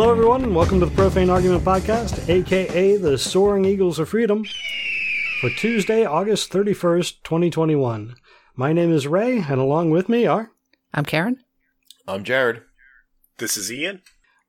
Hello, everyone, and welcome to the Profane Argument Podcast, aka the Soaring Eagles of Freedom, for Tuesday, August 31st, 2021. My name is Ray, and along with me are. I'm Karen. I'm Jared. This is Ian.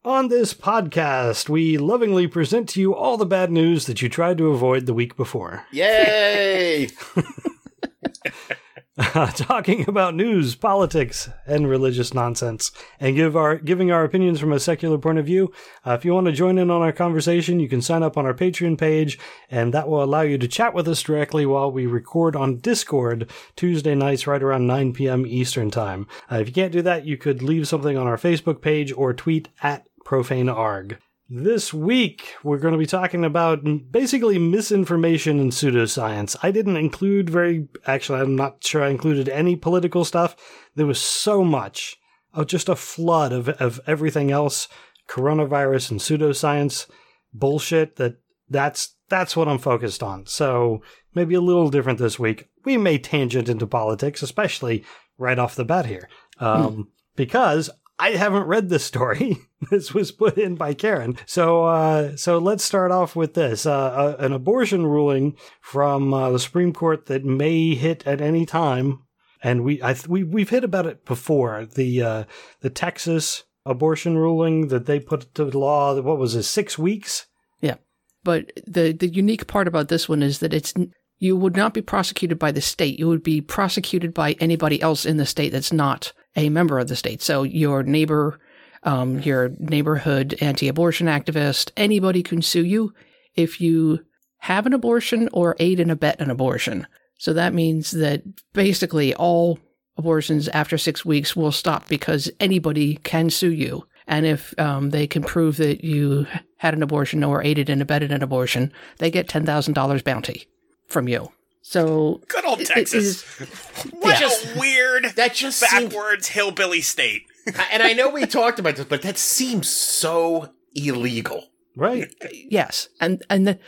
On this podcast, we lovingly present to you all the bad news that you tried to avoid the week before. Yay! talking about news, politics, and religious nonsense, and give our giving our opinions from a secular point of view. Uh, if you want to join in on our conversation, you can sign up on our Patreon page, and that will allow you to chat with us directly while we record on Discord Tuesday nights right around 9 p.m. Eastern Time. Uh, if you can't do that, you could leave something on our Facebook page or tweet at profanearg. This week, we're going to be talking about basically misinformation and pseudoscience. I didn't include very, actually, I'm not sure I included any political stuff. There was so much of just a flood of, of everything else, coronavirus and pseudoscience bullshit that that's, that's what I'm focused on. So maybe a little different this week. We may tangent into politics, especially right off the bat here. Um, hmm. because I haven't read this story. this was put in by Karen. So, uh, so let's start off with this: uh, uh, an abortion ruling from uh, the Supreme Court that may hit at any time, and we I, we we've hit about it before. The uh, the Texas abortion ruling that they put to law. What was it? Six weeks. Yeah, but the the unique part about this one is that it's you would not be prosecuted by the state. You would be prosecuted by anybody else in the state that's not a member of the state. So your neighbor, um, your neighborhood anti-abortion activist, anybody can sue you if you have an abortion or aid and abet an abortion. So that means that basically all abortions after six weeks will stop because anybody can sue you. And if um, they can prove that you had an abortion or aided and abetted an abortion, they get $10,000 bounty from you. So good old Texas. what yeah. a weird, that just backwards seemed... hillbilly state. and I know we talked about this, but that seems so illegal, right? Yes, and and the,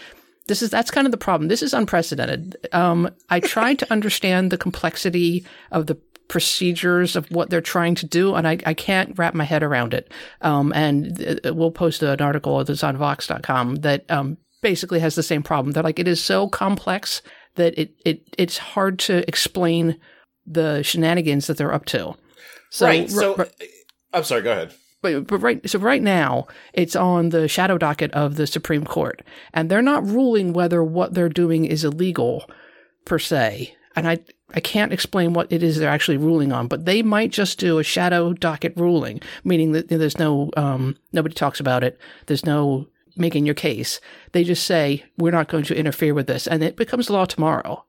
this is that's kind of the problem. This is unprecedented. Um, I tried to understand the complexity of the procedures of what they're trying to do, and I, I can't wrap my head around it. Um, and uh, we'll post an article that's on Vox.com that um, basically has the same problem. They're like it is so complex that it, it it's hard to explain the shenanigans that they're up to. So, right. So, r- I'm sorry. Go ahead. But, but right, so right now it's on the shadow docket of the Supreme Court, and they're not ruling whether what they're doing is illegal per se. And I, I can't explain what it is they're actually ruling on, but they might just do a shadow docket ruling, meaning that there's no, um, nobody talks about it. There's no making your case. They just say, we're not going to interfere with this. And it becomes law tomorrow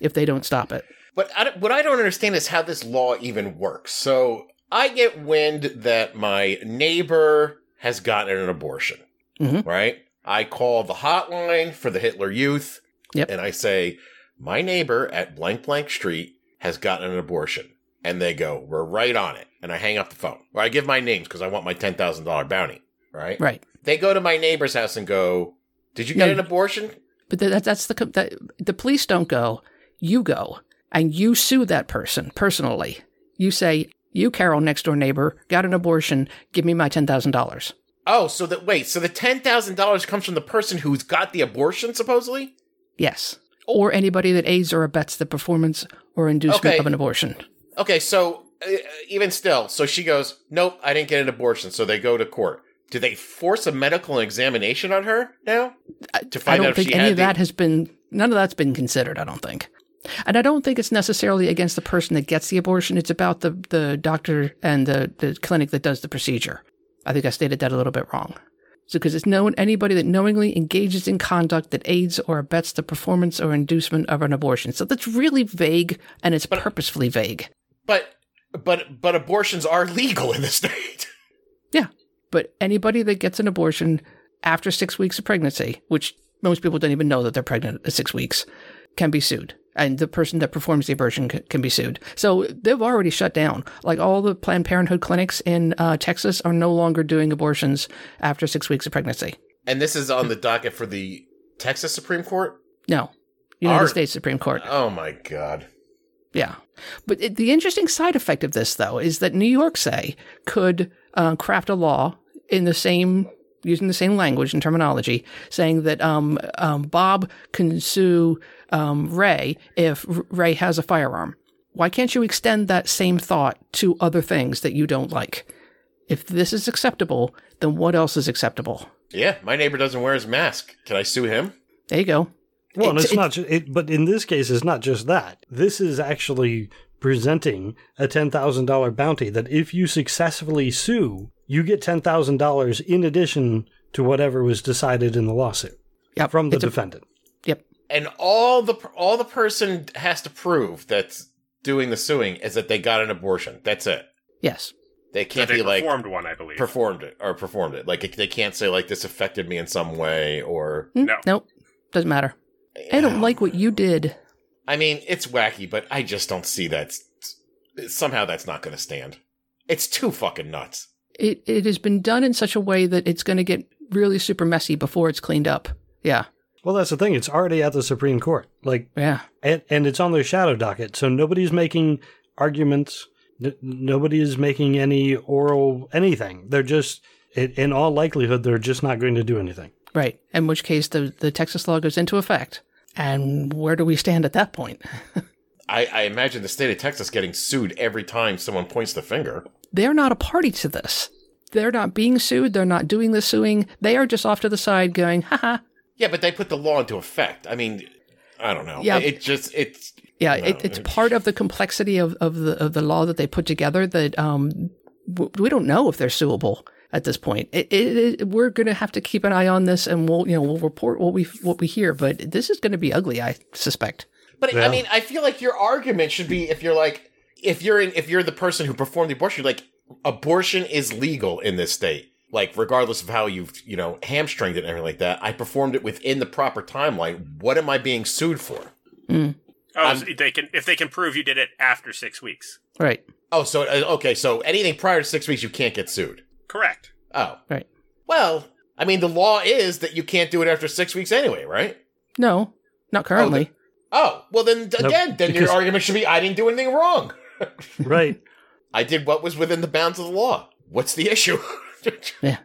if they don't stop it. But I, what I don't understand is how this law even works. So I get wind that my neighbor has gotten an abortion, mm-hmm. right? I call the hotline for the Hitler Youth. Yep. And I say, my neighbor at blank blank street has gotten an abortion. And they go, we're right on it. And I hang up the phone. Or I give my names because I want my $10,000 bounty. Right. Right. They go to my neighbor's house and go, "Did you get no, an abortion?" But that, that's the that, the police don't go. You go and you sue that person personally. You say, "You, Carol, next door neighbor, got an abortion. Give me my ten thousand dollars." Oh, so that wait, so the ten thousand dollars comes from the person who's got the abortion, supposedly? Yes, or anybody that aids or abets the performance or inducement okay. of an abortion. Okay, so uh, even still, so she goes, "Nope, I didn't get an abortion." So they go to court do they force a medical examination on her now to find I don't think any of the- that has been none of that's been considered. I don't think. And I don't think it's necessarily against the person that gets the abortion. It's about the, the doctor and the, the clinic that does the procedure. I think I stated that a little bit wrong. So, because it's known anybody that knowingly engages in conduct that aids or abets the performance or inducement of an abortion. So that's really vague and it's but, purposefully vague. But, but, but abortions are legal in the state. Yeah. But anybody that gets an abortion after six weeks of pregnancy, which most people don't even know that they're pregnant at six weeks, can be sued. And the person that performs the abortion can be sued. So they've already shut down. Like all the Planned Parenthood clinics in uh, Texas are no longer doing abortions after six weeks of pregnancy. And this is on the docket for the Texas Supreme Court? No, United Our, States Supreme Court. Oh my God. Yeah. But it, the interesting side effect of this, though, is that New York, say, could uh, craft a law in the same using the same language and terminology, saying that um, um, Bob can sue um, Ray if Ray has a firearm. Why can't you extend that same thought to other things that you don't like? If this is acceptable, then what else is acceptable? Yeah, my neighbor doesn't wear his mask. Can I sue him? There you go. Well, it's, it's, not. It, but in this case, it's not just that. This is actually presenting a ten thousand dollar bounty. That if you successfully sue, you get ten thousand dollars in addition to whatever was decided in the lawsuit. Yep, from the defendant. A, yep. And all the all the person has to prove that's doing the suing is that they got an abortion. That's it. Yes. They can't they be like performed one, I believe. Performed it or performed it. Like they can't say like this affected me in some way or Mm, no. Nope. Doesn't matter. I don't like what you did. I mean, it's wacky, but I just don't see that. Somehow that's not going to stand. It's too fucking nuts. It it has been done in such a way that it's going to get really super messy before it's cleaned up. Yeah. Well, that's the thing. It's already at the Supreme Court. Like, yeah, and, and it's on their shadow docket. So nobody's making arguments. N- nobody is making any oral anything. They're just, in all likelihood, they're just not going to do anything. Right. In which case, the the Texas law goes into effect. And where do we stand at that point? I, I imagine the state of Texas getting sued every time someone points the finger. They're not a party to this. They're not being sued. They're not doing the suing. They are just off to the side going, haha. Yeah, but they put the law into effect. I mean, I don't know. Yeah. It just, it's. Yeah, no, it, it's part of the complexity of, of the of the law that they put together that um, w- we don't know if they're suable at this point. It, it, it, we're going to have to keep an eye on this, and we'll you know we'll report what we what we hear. But this is going to be ugly, I suspect. But Yeah. I mean, I feel like your argument should be if you're like, if you're in, if you're the person who performed the abortion, like abortion is legal in this state. Like, regardless of how you've, you know, hamstringed it and everything like that, I performed it within the proper timeline. What am I being sued for? Mm, Oh, I'm- so they can if they can prove you did it after six weeks. right. Oh, so, uh, okay, so anything prior to six weeks, you can't get sued. Correct. Oh. Right. Well, I mean, the law is that you can't do it after six weeks anyway, right? No, not oh, currently. Oh, well, then, again, then your argument should be I didn't do anything wrong. Right. I did what was within the bounds of the law. What's the issue? Yeah.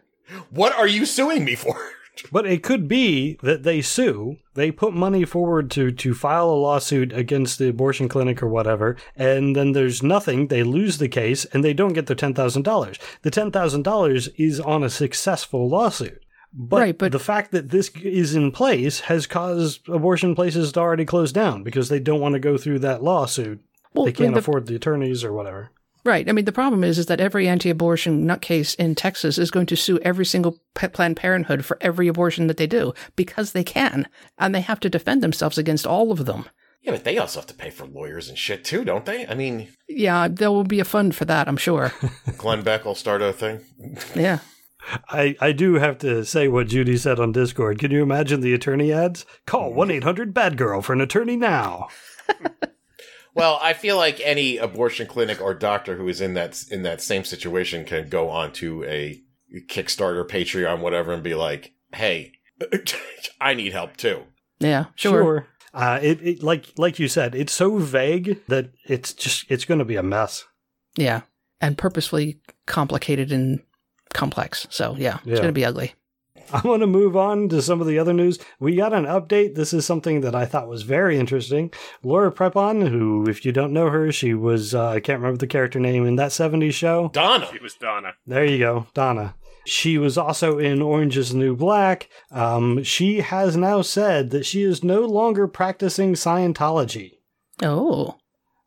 What are you suing me for? But it could be that they sue, they put money forward to, to file a lawsuit against the abortion clinic or whatever, and then there's nothing, they lose the case, and they don't get their $10,000. The $10,000 is on a successful lawsuit. But, Right, but- the fact that this is in place has caused abortion places to already close down because they don't want to go through that lawsuit. Well, they I mean, can't the- afford the attorneys or whatever. Right. I mean, the problem is, is that every anti-abortion nutcase in Texas is going to sue every single P- Planned Parenthood for every abortion that they do because they can, and they have to defend themselves against all of them. Yeah, but they also have to pay for lawyers and shit too, don't they? I mean, Yeah, there will be a fund for that, I'm sure. Glenn Beck will start a thing. yeah. I, I do have to say what Judy said on Discord. Can you imagine the attorney ads? Call mm-hmm. 1 800 Bad Girl for an attorney now. Well, I feel like any abortion clinic or doctor who is in that in that same situation can go onto a Kickstarter, Patreon, whatever, and be like, "Hey, I need help too." Yeah, sure. Uh, it, it like like you said, it's so vague that it's just it's going to be a mess. Yeah. And purposefully complicated and complex. So, yeah, it's going to be ugly. I'm going to move on to some of the other news. We got an update. This is something that I thought was very interesting. Laura Prepon, who, if you don't know her, she was uh, I can't remember the character name in that '70s show. Donna. It was Donna. There you go, Donna. She was also in Orange is the New Black. Um, she has now said that she is no longer practicing Scientology. Oh.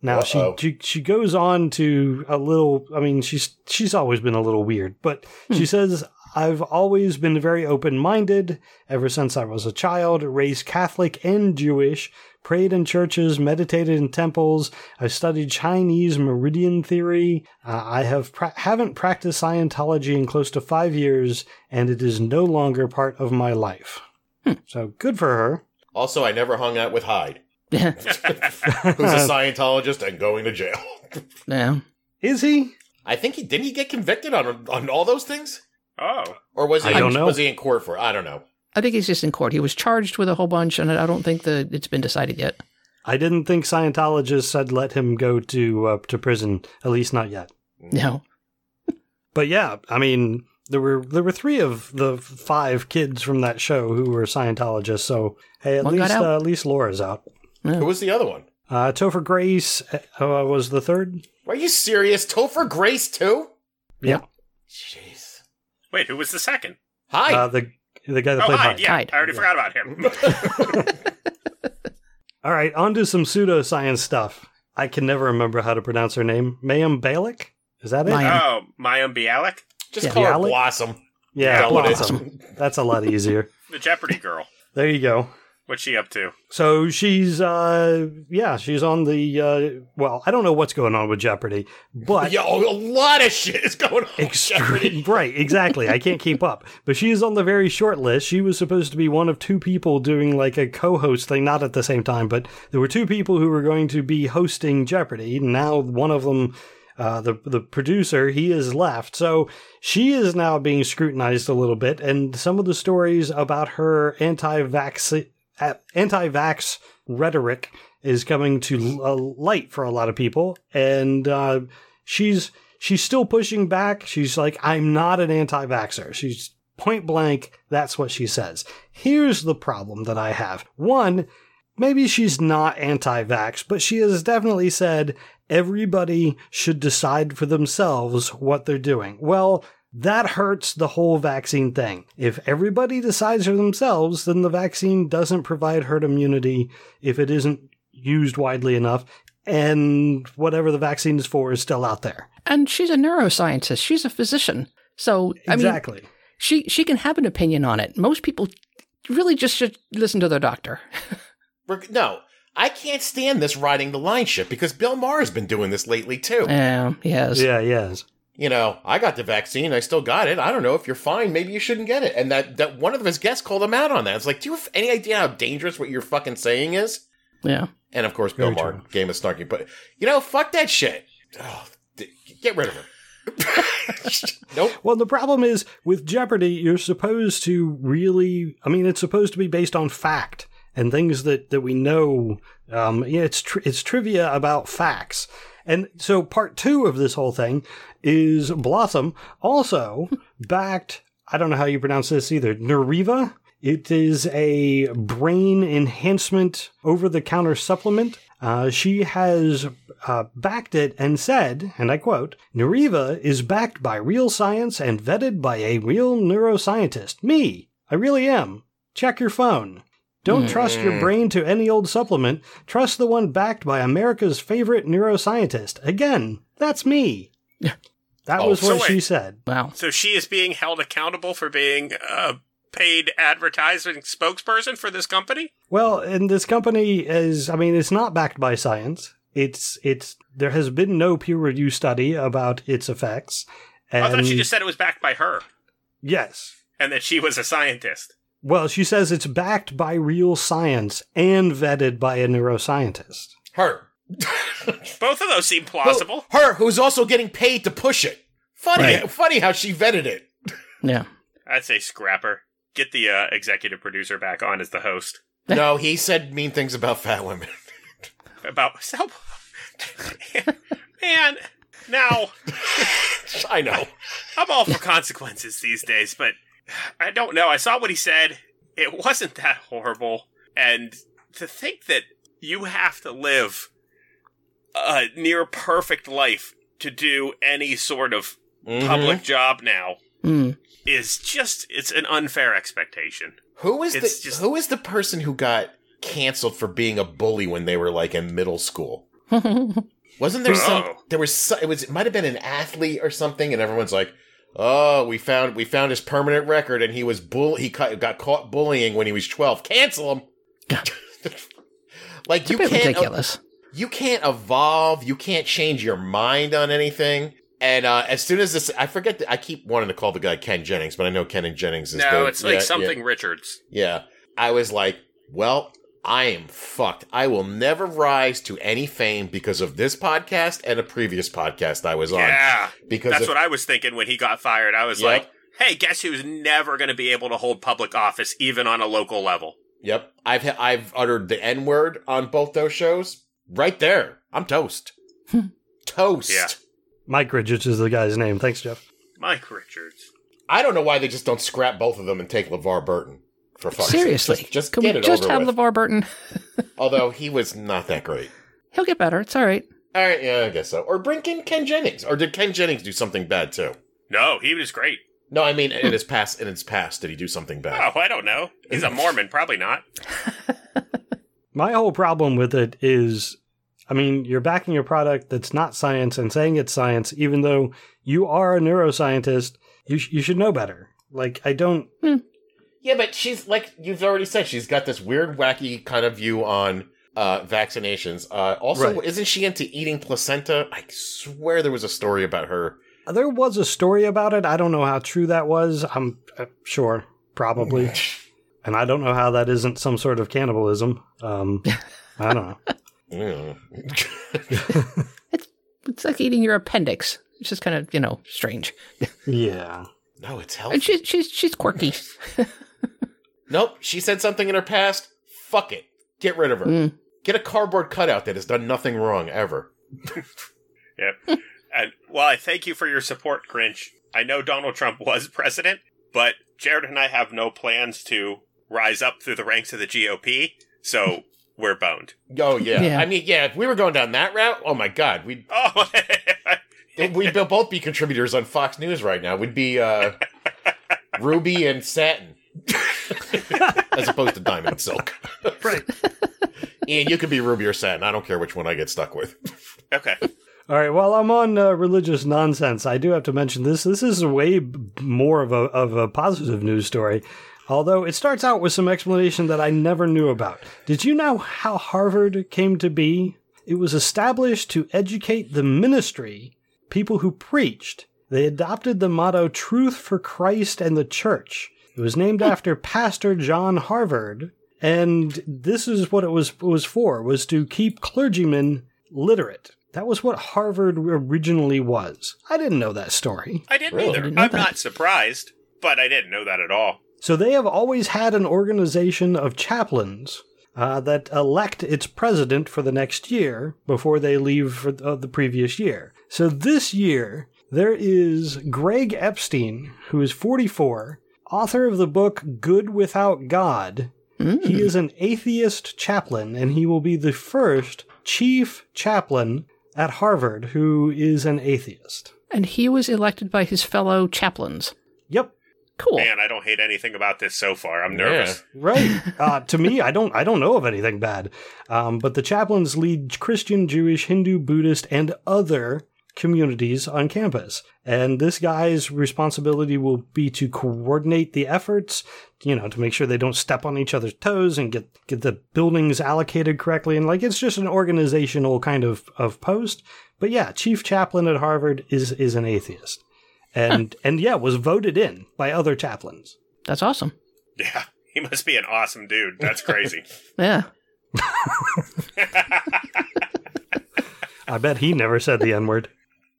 Now she, she she goes on to a little. I mean, she's she's always been a little weird, but she says I've always been very open minded ever since I was a child. Raised Catholic and Jewish, prayed in churches, meditated in temples. I've studied Chinese meridian theory. Uh, I have pra- haven't practiced Scientology in close to five years, and it is no longer part of my life. So good for her. Also, I never hung out with Hyde, who's a Scientologist and going to jail. yeah. Is he? I think he didn't he get convicted on on all those things, Oh. or was he? I don't know. Was he in court for? it? I don't know. I think he's just in court. He was charged with a whole bunch, and I don't think that it's been decided yet. I didn't think Scientologists had let him go to uh, to prison, at least not yet. No. But yeah, I mean, there were there were three of the five kids from that show who were Scientologists. So hey, at One least uh, at least Laura's out. Who was the other one? Uh, Topher Grace uh, was the third. Are you serious? Topher Grace too? Yeah, Jeez. Wait, who was the second? Hi. uh, the the guy that Oh, played Hyde. Hyde. Yeah, Hyde. I already forgot about him. All right, on to some pseudoscience stuff. I can never remember how to pronounce her name. Mayim Balik? Is that it? Mayim. oh, Mayim Bialik, Just yeah. call her Blossom. Yeah, Tell what it is. Blossom. That's a lot easier. the Jeopardy girl. There you go. What's she up to? So she's, uh, yeah, she's on the, uh, well, I don't know what's going on with Jeopardy, but Yo, a lot of shit is going on. Extreme, right, exactly. I can't keep up. But she is on the very short list. She was supposed to be one of two people doing like a co host thing, not at the same time, but there were two people who were going to be hosting Jeopardy. Now, one of them, uh, the, the producer, he is left. So she is now being scrutinized a little bit. And some of the stories about her anti vax, anti vax rhetoric is coming to uh, light for a lot of people. And, uh, she's, she's still pushing back. She's like, I'm not an anti vaxxer. She's point blank. That's what she says. Here's the problem that I have. One, maybe she's not anti vax, but she has definitely said everybody should decide for themselves what they're doing. Well, that hurts the whole vaccine thing. If everybody decides for themselves, then the vaccine doesn't provide herd immunity if it isn't used widely enough, and whatever the vaccine is for is still out there. And she's a neuroscientist. She's a physician. So I mean, Exactly. she she can have an opinion on it. Most people really just should listen to their doctor. No, I can't stand this riding the line shit because Bill Maher has been doing this lately too. Yeah, he has. yeah, yes. You know, I got the vaccine, I still got it. I don't know if you're fine. Maybe you shouldn't get it. And that that one of his guests called him out on that. It's like, do you have any idea how dangerous what you're fucking saying is? Yeah. And of course, Bill Very Maher game of snarky, but you know, fuck that shit. Oh, d- get rid of her. nope. Well, the problem is with Jeopardy, you're supposed to really, I mean, it's supposed to be based on fact and things that, that we know. Um, yeah, it's, tri- it's trivia about facts. And so part two of this whole thing is Blossom also backed, I don't know how you pronounce this either, Neuriva. It is a brain enhancement over the counter supplement. Uh, she has uh, backed it and said, and I quote, Neuriva is backed by real science and vetted by a real neuroscientist. Me. I really am. Check your phone. Don't mm, trust your mm. brain to any old supplement. Trust the one backed by America's favorite neuroscientist. Again, that's me. That Oh, was so what she said. Wow. So she is being held accountable for being a paid advertising spokesperson for this company? Well, and this company is, I mean, it's not backed by science. It's, it's, there has been no peer review study about its effects. And I thought she just said it was backed by her yes. and that she was a scientist. Well, she says it's backed by real science and vetted by a neuroscientist. Her. Both of those seem plausible. Her, who's also getting paid to push it. Funny, Right. funny how she vetted it. Yeah. I'd say scrapper. Get the uh, executive producer back on as the host. No, he said mean things about fat women. About so, man. Now I know. I'm all for consequences these days, but I don't know. I saw what he said. It wasn't that horrible, and to think that you have to live a near perfect life to do any sort of Mm-hmm. public job now Mm. is just it's an unfair expectation. Who is It's the just- Who is the person who got canceled for being a bully when they were like in middle school? Wasn't there some? Oh. There was. So, it was. It might have been an athlete or something, and everyone's like, "Oh, we found we found his permanent record, and he was bull. He cut, got caught bullying when he was twelve. Cancel him." like you can't. ridiculous. you can't evolve. You can't change your mind on anything. And uh, as soon as this, I forget. The, I keep wanting to call the guy Ken Jennings, but I know Ken and Jennings is No, the- it's like yeah, something Yeah, Richards. yeah. I was like, well, I am fucked. I will never rise to any fame because of this podcast and a previous podcast I was on. Yeah, Because that's of- what I was thinking when he got fired. I was Yep. like, "Hey, guess who's never going to be able to hold public office, even on a local level?" Yep, I've ha- I've uttered the N word on both those shows. Right there, I'm toast. Hmm. toast. Yeah. Mike Richards is the guy's name. Thanks, Jeff. Mike Richards. I don't know why they just don't scrap both of them and take LeVar Burton. For fuck's sake. Seriously, Just, just Can get we it just over have with. LeVar Burton? Although he was not that great. He'll get better. It's all right. All right, yeah, I guess so. Or bring in Ken Jennings. Or did Ken Jennings do something bad too? No, he was great. No, I mean in his past. In his past, did he do something bad? Oh, I don't know. He's a Mormon, probably not. My whole problem with it is, I mean, you're backing a product that's not science and saying it's science, even though you are a neuroscientist. You sh- you should know better. Like I don't. Hmm. Yeah, but she's like you've already said. She's got this weird, wacky kind of view on uh, vaccinations. Uh, also, Right. isn't she into eating placenta? I swear there was a story about her. There was a story about it. I don't know how true that was. I'm uh, sure, probably, and I don't know how that isn't some sort of cannibalism. Um, I don't know. Mm. It's like eating your appendix. It's just kind of you know strange. Yeah. no, it's And healthy. she's she's she's quirky. Nope, she said something in her past. Fuck it. Get rid of her. Mm. Get a cardboard cutout that has done nothing wrong ever. Yep. and while I thank you for your support, Grinch, I know Donald Trump was president, but Jared and I have no plans to rise up through the ranks of the GOP, so we're boned. Oh yeah. Yeah. I mean, yeah. If we were going down that route, oh my god, we'd Oh, we'd both be contributors on Fox News right now. We'd be uh, Ruby and Satin, as opposed to Diamond Silk. Right. Ian, you could be Ruby or Satin. I don't care which one I get stuck with. okay. All right. While I'm on uh, religious nonsense, I do have to mention this. This is way b- more of a of a positive news story. Although it starts out with some explanation that I never knew about. Did you know how Harvard came to be? It was established to educate the ministry, people who preached. They adopted the motto Truth for Christ and the Church. It was named after Pastor John Harvard, and this is what it was was for, was to keep clergymen literate. That was what Harvard originally was. I didn't know that story. I didn't Really? either. Didn't I'm that. not surprised, but I didn't know that at all. So they have always had an organization of chaplains uh, that elect its president for the next year before they leave for uh, the previous year. So this year, there is Greg Epstein, who is 44, author of the book Good Without God. He is an atheist chaplain, and he will be the first chief chaplain at Harvard who is an atheist. And he was elected by his fellow chaplains. Yep. Cool. Man, I don't hate anything about this so far. I'm nervous. Yeah. Right. Uh, to me, I don't. I don't know of anything bad. Um, but the chaplains lead Christian, Jewish, Hindu, Buddhist, and other communities on campus. And this guy's responsibility will be to coordinate the efforts. You know, to make sure they don't step on each other's toes and get get the buildings allocated correctly. And like, it's just an organizational kind of of post. But yeah, chief chaplain at Harvard is is an atheist, and and yeah, was voted in by other chaplains. That's awesome. Yeah, he must be an awesome dude. That's crazy. Yeah. I bet he never said the N word.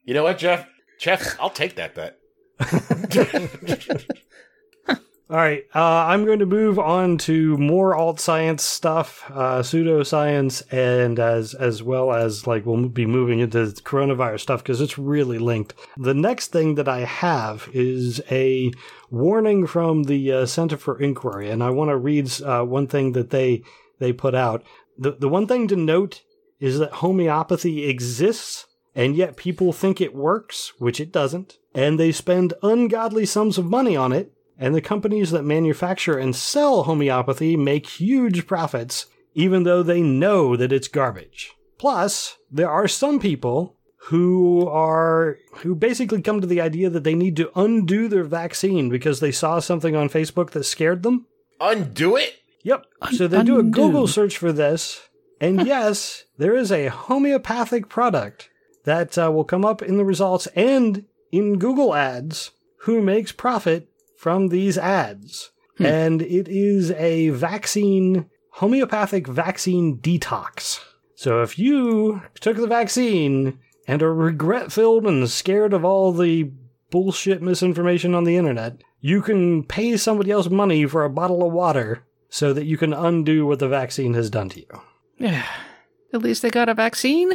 You know what, Jeff? Jeff, I'll take that bet. All right, uh, I'm going to move on to more alt science stuff, uh, pseudoscience, and as as well as like we'll be moving into coronavirus stuff because it's really linked. The next thing that I have is a warning from the uh, Center for Inquiry, and I want to read uh, one thing that they they put out. The the one thing to note is that homeopathy exists, and yet people think it works, which it doesn't, and they spend ungodly sums of money on it. And the companies that manufacture and sell homeopathy make huge profits, even though they know that it's garbage. Plus, there are some people who are who basically come to the idea that they need to undo their vaccine because they saw something on Facebook that scared them. Undo it? Yep. So they do a. Google search for this, and yes, there is a homeopathic product that uh, will come up in the results and in Google ads who makes profit from these ads. And it is a vaccine, homeopathic vaccine detox. So if you took the vaccine and are regret filled and scared of all the bullshit misinformation on the internet, you can pay somebody else money for a bottle of water so that you can undo what the vaccine has done to you. Yeah. At least they got a vaccine.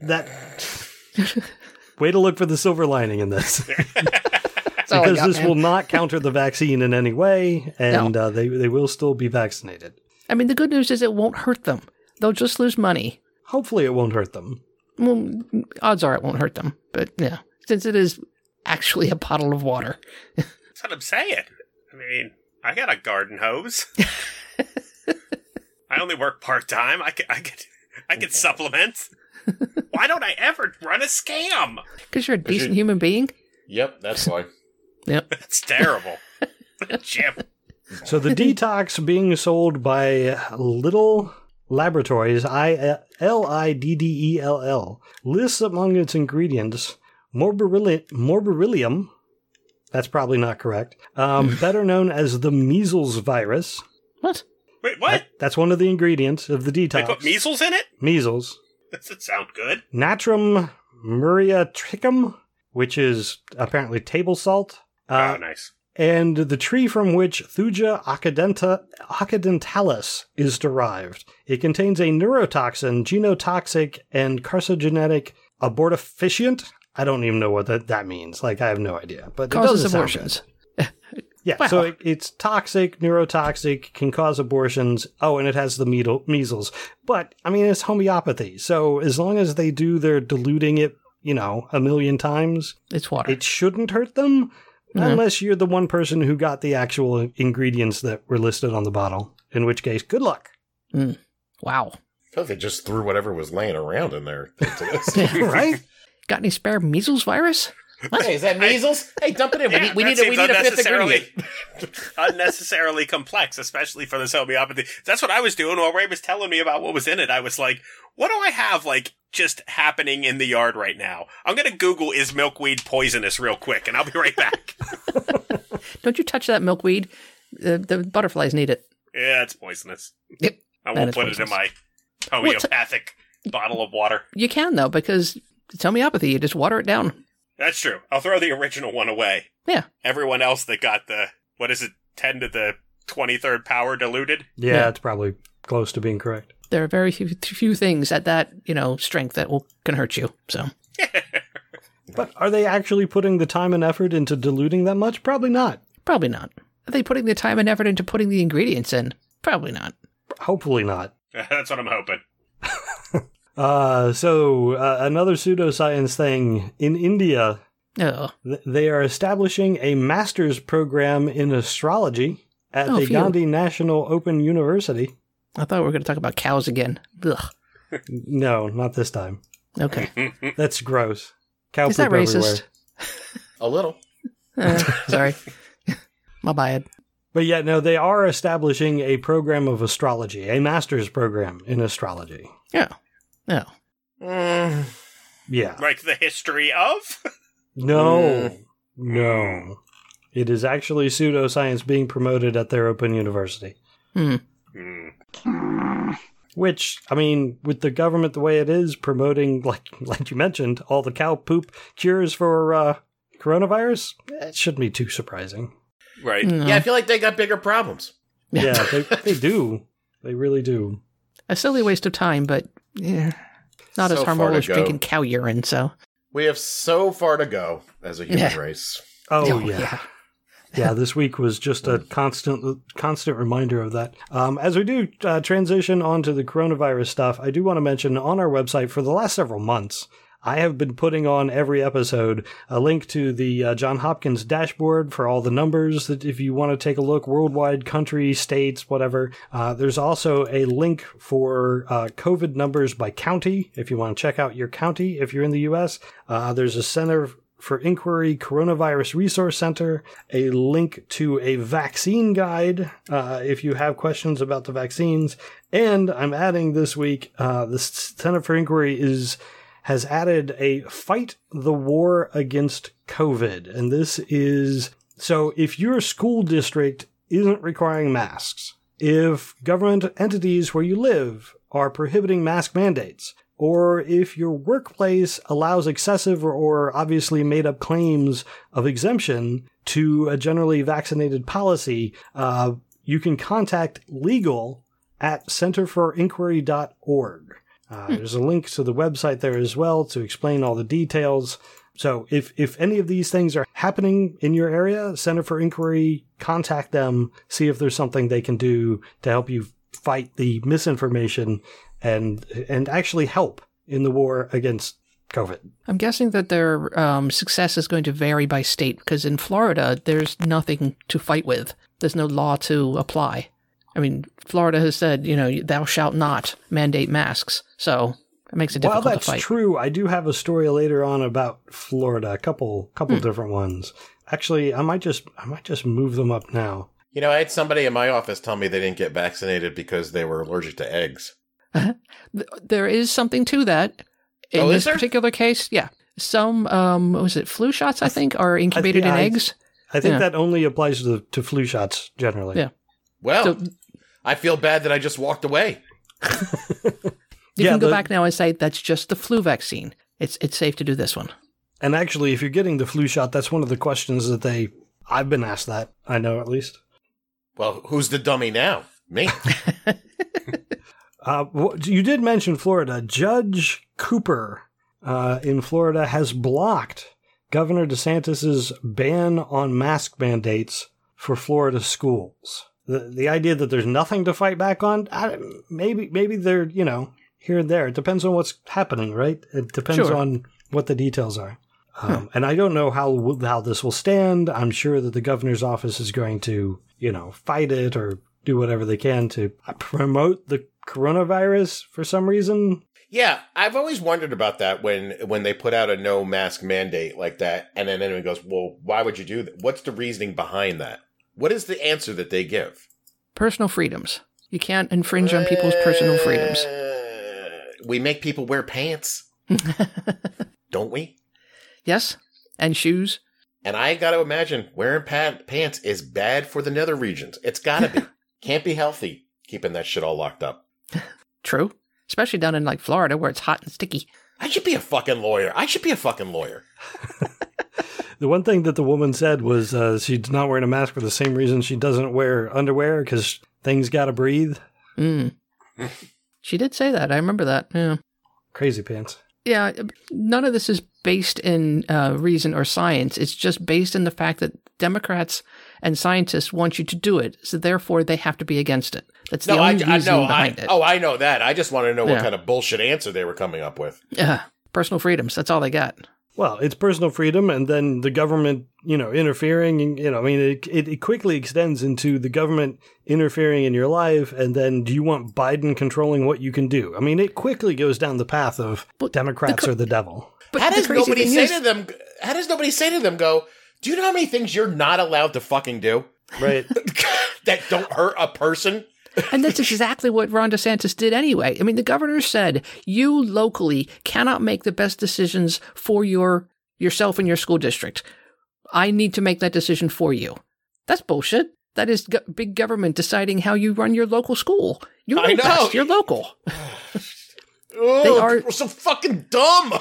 That way to look for the silver lining in this. That's all I because got, this man. will not counter the vaccine in any way, and uh, they they will still be vaccinated. I mean, the good news is it won't hurt them. They'll just lose money. Hopefully, it won't hurt them. Well, odds are it won't hurt them. But yeah, since it is actually a bottle of water. That's what I'm saying. I mean, I got a garden hose. I only work part time. I could, I could, I could supplement. Why don't I ever run a scam? Because you're a decent you- human being. Yep, that's why. Yep. That's terrible. Jim, So the detox being sold by Liddell Laboratories, I L I D D E L L, lists among its ingredients morbilli- morbillium. That's probably not correct. Um, better known as the measles virus. What? Wait, what? That- that's one of the ingredients of the detox. They detox. put measles in it? measles. Doesn't sound good. Natrum muriatricum, which is apparently table salt. Uh, oh, nice. and the tree from which Thuja occidenta, occidentalis is derived. It contains a neurotoxin, genotoxic, and carcinogenic abortifacient. I don't even know what that, that means. Like, I have no idea. But it Causes doesn't sound abortions. good. Yeah, Wow. so it, it's toxic, neurotoxic, can cause abortions. Oh, and it has the meadle- measles. But, I mean, it's homeopathy. So as long as they do their diluting it, you know, a million times, It's water. it shouldn't hurt them Mhm. unless you're the one person who got the actual ingredients that were listed on the bottle in which case good luck wow. I feel like they just threw whatever was laying around in there. into right Got any spare measles virus? Hey, is that measles? Hey, dump it in. Yeah, we need, we need, a, we need a fifth ingredient. unnecessarily complex, especially for this homeopathy. That's what I was doing while Ray was telling me about what was in it. I was like, what do I have, like, just happening in the yard right now? I'm gonna Google is milkweed poisonous real quick, and I'll be right back. Don't you touch that milkweed. The, the butterflies need it. yeah, it's poisonous. Yep. I won't put it in my homeopathic bottle of water. You can, though, because it's homeopathy. You just water it down. That's true. I'll throw the original one away. Yeah. Everyone else that got the, what is it, 10 to the 23rd power diluted? yeah, Yeah. it's probably close to being correct There are very few, few things at that, you know, strength that will can hurt you. So but are they actually putting the time and effort into diluting that much probably not probably not. Are they putting the time and effort into putting the ingredients in? Probably not. hopefully not That's what I'm hoping. uh, so uh, another pseudoscience thing in india Oh, th- they are establishing a master's program in astrology at Oh, the phew. gandhi national open university I thought we were going to talk about cows again. Ugh. no not this time Okay. that's gross cow Is that racist? everywhere. A little. Uh, sorry. My bad. But yet, no, they are establishing a program of astrology, a master's program in astrology. Yeah. No. Mm, Yeah. like the history of? No, Mm. no. It is actually pseudoscience being promoted at their open university. Hmm. Hmm. Which, I mean, with the government the way it is, promoting, like like you mentioned, all the cow poop cures for uh, coronavirus, it shouldn't be too surprising. Right. No. Yeah, I feel like they got bigger problems. Yeah, they, they do. They really do. A silly waste of time, but yeah, not as harmful as go. drinking cow urine. So We have so far to go as a human Yeah. race. Oh, Oh, yeah. yeah. yeah, this week was just a constant, constant reminder of that. Um, as we do uh, transition onto the coronavirus stuff, I do want to mention on our website for the last several months, I have been putting on every episode a link to the uh, John Hopkins dashboard for all the numbers that if you want to take a look, worldwide, country, states, whatever. Uh, there's also a link for uh, COVID numbers by county if you want to check out your county if you're in the U.S. Uh, there's a center for Inquiry Coronavirus Resource Center, a link to a vaccine guide uh, if you have questions about the vaccines. And I'm adding this week, uh, the Center for Inquiry is has added a fight the war against COVID. And this is so if your school district isn't requiring masks, if government entities where you live are prohibiting mask mandates, or if your workplace allows excessive or, obviously made up claims of exemption to a generally vaccinated policy, uh, you can contact legal at centerforinquiry.org. Uh, There's a link to the website there as well to explain all the details. So if if any of these things are happening in your area, Center for Inquiry, contact them, see if there's something they can do to help you fight the misinformation and and actually help in the war against COVID. I'm guessing that their um, success is going to vary by state because in Florida, there's nothing to fight with. There's no law to apply. I mean, Florida has said, you know, thou shalt not mandate masks. So it makes it While difficult that's to fight. true, I do have a story later on about Florida, a couple couple different ones. Actually, I might just I might just move them up now. You know, I had somebody in my office tell me they didn't get vaccinated because they were allergic to eggs. Th- there is something to that. In Oh, this there? particular case, yeah. Some, um, what was it, flu shots, I think, are incubated yeah, in I- eggs. I think Yeah. that only applies to to flu shots generally. Yeah. Well, So- I feel bad that I just walked away. You Yeah, can go the- back now and say that's just the flu vaccine. It's it's safe to do this one. And actually, if you're getting the flu shot, that's one of the questions that they I've been asked that. I know at least. Well, who's the dummy now? Me. Uh, you did mention Florida. Judge Cooper uh, in Florida has blocked Governor DeSantis's ban on mask mandates for Florida schools. The the idea that there's nothing to fight back on, I, maybe maybe they're you know here and there. It depends on what's happening, right? It depends Sure. on what the details are. Um, And I don't know how how this will stand. I'm sure that the governor's office is going to you know fight it or do whatever they can to promote the coronavirus for some reason. Yeah, I've always wondered about that when when they put out a no mask mandate like that, and then anyone goes, "Well, why would you do that? What's the reasoning behind that? What is the answer that they give?" Personal freedoms. You can't infringe on people's personal freedoms. Uh, we make people wear pants, don't we? Yes, and shoes. And I got to imagine wearing pa- pants is bad for the nether regions. It's got to be. Can't be healthy keeping that shit all locked up. True. Especially down in like Florida where it's hot and sticky. I should be a fucking lawyer. I should be a fucking lawyer. The one thing that the woman said was uh, she's not wearing a mask for the same reason she doesn't wear underwear because things got to breathe. Mm. she did say that. I remember that. Yeah. Crazy pants. Yeah. None of this is based in uh, reason or science. It's just based in the fact that Democrats and scientists want you to do it. So therefore, they have to be against it. That's the No, I, only I reason know. I, behind it. oh, I know that. I just want to know Yeah. what kind of bullshit answer they were coming up with. Yeah. Personal freedoms. That's all they got. Well, it's personal freedom, and then the government, you know, interfering. And, you know, I mean, it, it, it quickly extends into the government interfering in your life, and then do you want Biden controlling what you can do? I mean, it quickly goes down the path of But Democrats the co- are the devil. But how does nobody say is- to them? How does nobody say to them? Go. Do you know how many things you're not allowed to fucking do Right. that don't hurt a person? And that's exactly what Ron DeSantis did anyway. I mean, the governor said you locally cannot make the best decisions for your yourself and your school district. I need to make that decision for you. That's bullshit. That is go- big government deciding how you run your local school. You're I know. best. You're local. Oh, They are- people are so fucking dumb.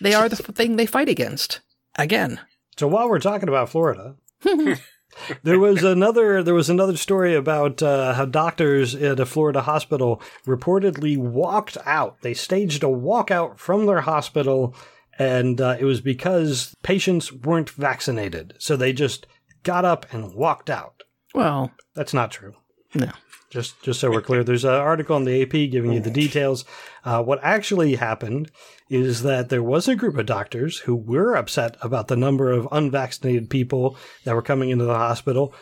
They are the thing they fight against. Again. So while we're talking about Florida, there was another there was another story about uh, how doctors at a Florida hospital reportedly walked out. They staged a walkout from their hospital, and uh, it was because patients weren't vaccinated. So they just got up and walked out. Well, That's not true. no. Just just so we're clear, there's an article in the AP giving you the details. Uh, what actually happened is that there was a group of doctors who were upset about the number of unvaccinated people that were coming into the hospital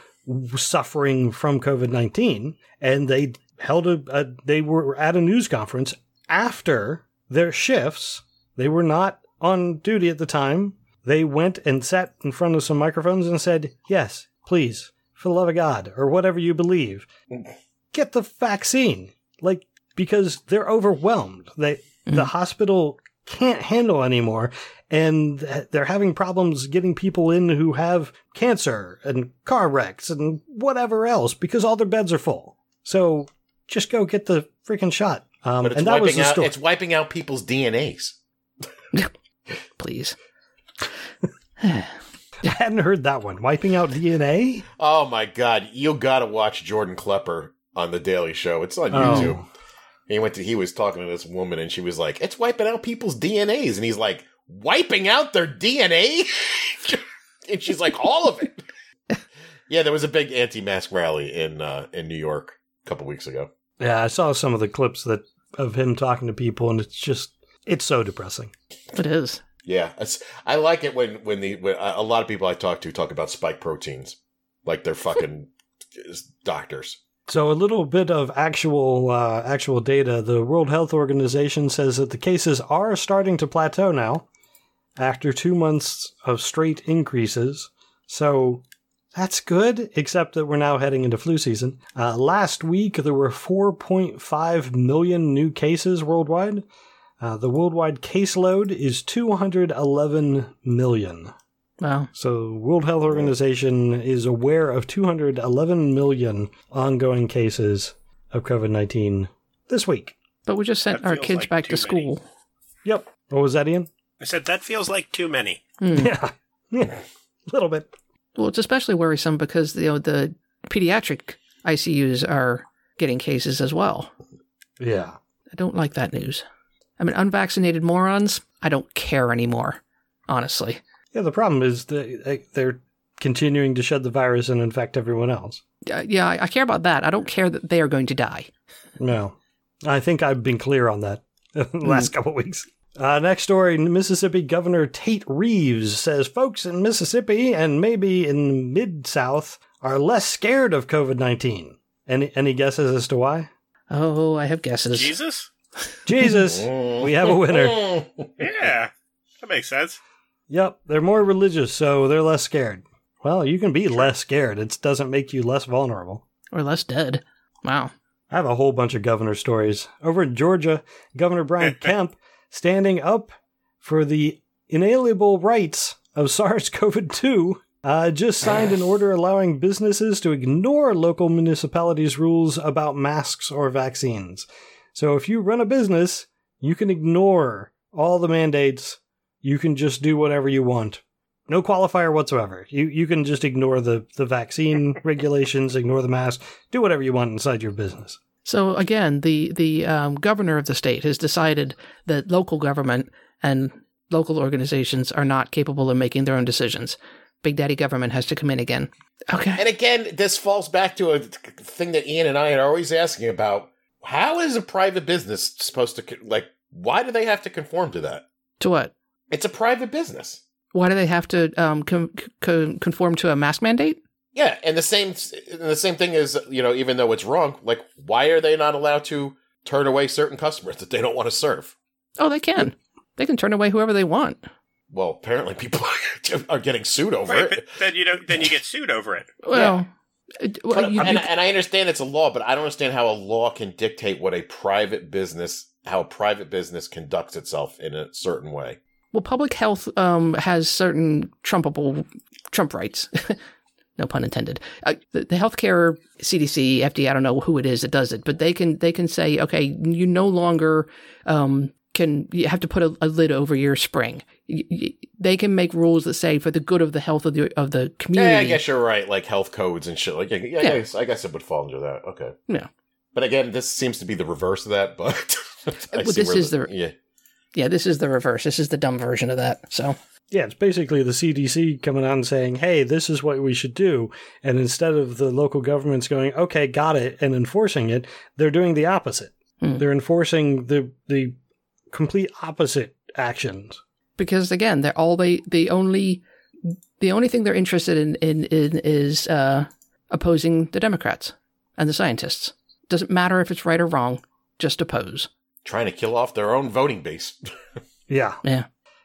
suffering from COVID nineteen, and they held a, a they were at a news conference after their shifts. They were not on duty at the time. They went and sat in front of some microphones and said, "Yes, please, for the love of God, or whatever you believe." Get the vaccine. Like, because they're overwhelmed. They, the hospital can't handle anymore. And they're having problems getting people in who have cancer and car wrecks and whatever else because all their beds are full. So just go get the freaking shot. Um, But it's and that was wiping the out. story. It's wiping out people's DNAs. Please. I hadn't heard that one. Wiping out DNA? Oh my god, you gotta watch Jordan Klepper on the Daily Show. It's on Oh. YouTube. He went to he was talking to this woman and she was like, It's wiping out people's DNAs. And he's like, wiping out their DNA? and she's like, all of it. yeah, there was a big anti-mask rally in uh, in New York a couple weeks ago. Yeah, I saw some of the clips that of him talking to people, and it's just it's so depressing. It is. Yeah, it's, I like it when when the when a lot of people I talk to talk about spike proteins like they're fucking doctors. So a little bit of actual uh, actual data. The World Health Organization says that the cases are starting to plateau now after two months of straight increases. So that's good, except that we're now heading into flu season. Uh, last week, there were 4.5 million new cases worldwide. Uh, the worldwide caseload is 211 million. Wow. So, World Health Organization is aware of 211 million ongoing cases of COVID 19 this week. But we just sent That our kids like back too to many. school. Yep. What was that, Ian? I said that feels like too many. Hmm. Yeah. Yeah. A little bit. Well, it's especially worrisome because you know the pediatric ICUs are getting cases as well. Yeah. I don't like that news. I mean, unvaccinated morons. I don't care anymore. Honestly, Yeah, the problem is that they're continuing to shed the virus and infect everyone else. uh, yeah, I, I care about that. I don't care that they are going to die. No. I think I've been clear on that the last couple weeks. Uh, next story Mississippi Governor Tate Reeves says folks in Mississippi and maybe in Mid South are less scared of COVID 19. Any, any guesses as to why? Oh, I have guesses. Jesus? Jesus, we have a winner. Yeah. That makes sense. Yep, they're more religious, so they're less scared. Well, you can be less scared. It doesn't make you less vulnerable. Or less dead. Wow. I have a whole bunch of governor stories. Over in Georgia, Governor Brian Kemp standing up for the inalienable rights of SARS CoV 2 uh, just signed an order allowing businesses to ignore local municipalities' rules about masks or vaccines. So if you run a business, you can ignore all the mandates. You can just do whatever you want. No qualifier whatsoever. You you can just ignore the, the vaccine regulations, ignore the mask, do whatever you want inside your business. So again, the the um, governor of the state has decided that local government and local organizations are not capable of making their own decisions. Big Daddy government has to come in again. Okay. And again, this falls back to a thing that Ian and I are always asking about. How is a private business supposed to, like, why do they have to conform to that? To what? It's a private business. Why do they have to um, com- co- conform to a mask mandate? Yeah, and the same and the same thing is, you know, even though it's wrong, like why are they not allowed to turn away certain customers that they don't want to serve? Oh, they can. They can turn away whoever they want. Well, apparently people are getting sued over Right, it. then you don't then you get sued over it. Well, it- well, you- and, you- and I understand it's a law, but I don't understand how a law can dictate what a private business, how a private business conducts itself in a certain way. Well, public health um, has certain trumpable Trump rights. no pun intended. Uh, the, the healthcare CDC, FDA, I don't know who it is that does it, but they can they can say, okay, you no longer um, can you have to put a, a lid over your spring. They can make rules that say for the good of the health of the of the community. Yeah, I guess you're right. Like health codes and shit. Like, yeah, yeah, Yeah. I, guess, I guess it would fall under that. Okay. Yeah. But again, this seems to be the reverse of that. But Well, see this is the- yeah. Yeah, this is the reverse. This is the dumb version of that. So Yeah, it's basically the CDC coming out and saying, hey, this is what we should do. And instead of the local governments going, okay, got it, and enforcing it, they're doing the opposite. Hmm. They're enforcing the the complete opposite actions. because again, they're all they the only the only thing they're interested in in, in is uh, opposing the Democrats and the scientists. Doesn't matter if it's right or wrong, just oppose. Trying to kill off their own voting base. Yeah. Yeah.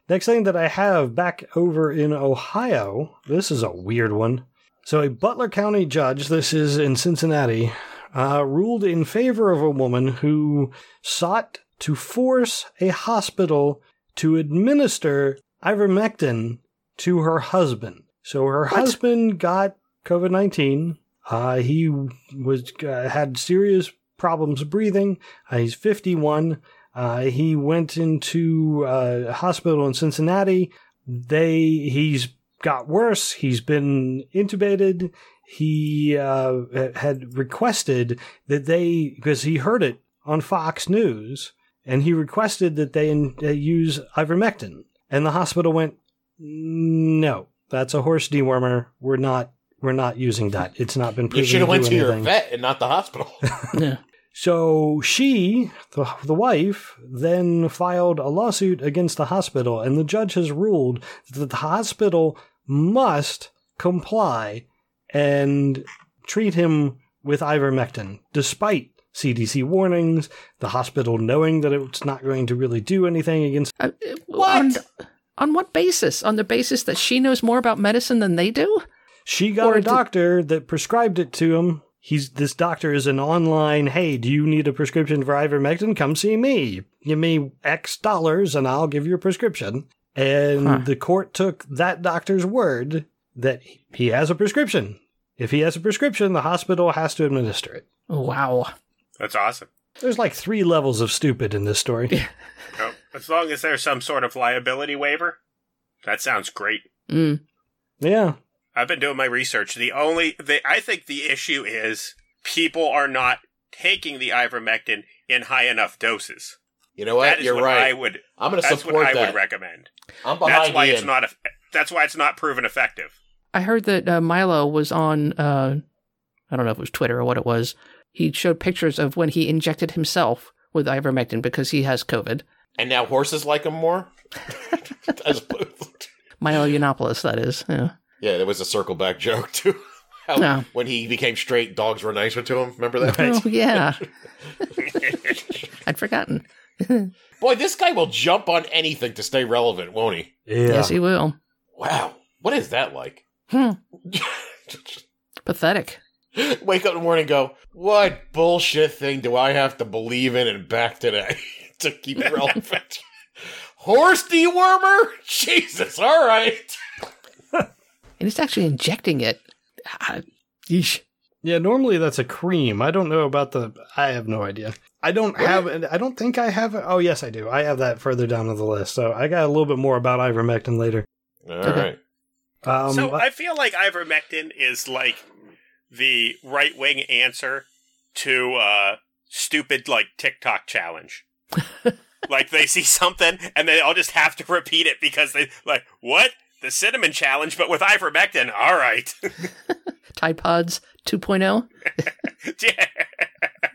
Next thing that I have back over in Ohio, this is a weird one. So, a Butler County judge, this is in Cincinnati, uh, ruled in favor of a woman who sought to force a hospital to administer ivermectin to her husband. So, her husband got COVID 19. Uh, he was uh, had serious problems breathing. Uh, he's 51. Uh, he went into uh, a hospital in Cincinnati. They he's got worse. He's been intubated. He uh, had requested that they because he heard it on Fox News, and he requested that they uh, use ivermectin. And the hospital went, no, that's a horse dewormer. We're not, we're not using that. It's not been proven You should have went do to your vet and not the hospital. Yeah. So she, the, the wife, then filed a lawsuit against the hospital, and the judge has ruled that the hospital must comply and treat him with ivermectin, despite CDC warnings, the hospital knowing that it's not going to really do anything against. Uh, What? On, on what basis? On the basis that she knows more about medicine than they do? She got Or a did- doctor that prescribed it to him. He's this doctor is an online. Hey, do you need a prescription for ivermectin? Come see me. Give me X dollars, and I'll give you a prescription. And Huh. the court took that doctor's word that he has a prescription. If he has a prescription, the hospital has to administer it. Wow. That's awesome. There's like three levels of stupid in this story. Oh, as long as there's some sort of liability waiver, that sounds great. Mm. yeah. I've been doing my research. The only, the, I think the issue is people are not taking the ivermectin in high enough doses. You know what? That is You're what right. I would. I'm going to That's support what I that. would recommend. I'm behind That's why Ian. it's not. eff- That's why it's not proven effective. I heard that uh, Milo was on, uh, I don't know if it was Twitter or what it was. He showed pictures of when he injected himself with ivermectin because he has COVID. And now horses like him more? Milo Yiannopoulos, that is. Yeah. Yeah, there was a circle back joke, too. How Yeah. When he became straight, dogs were nicer to him. Remember that? Oh, yeah. I'd forgotten. Boy, this guy will jump on anything to stay relevant, won't he? Yeah. Yes, he will. Wow. What is that like? Hmm. Pathetic. Wake up in the morning and go, what bullshit thing do I have to believe in and back today to keep relevant? Horse dewormer? Jesus, all right. And it's actually injecting it. Ah, yeesh. Yeah, normally that's a cream. I don't know about the. I have no idea. I don't have. I don't think I have. Oh, yes, I do. I have that further down on the list. So I got a little bit more about ivermectin later. All right. Um, so I feel like ivermectin is like the right wing answer to uh stupid like TikTok challenge. like they see something and they all just have to repeat it because they like what the cinnamon challenge, but with ivermectin. All right, Tide Pods oh? 2.0. yeah.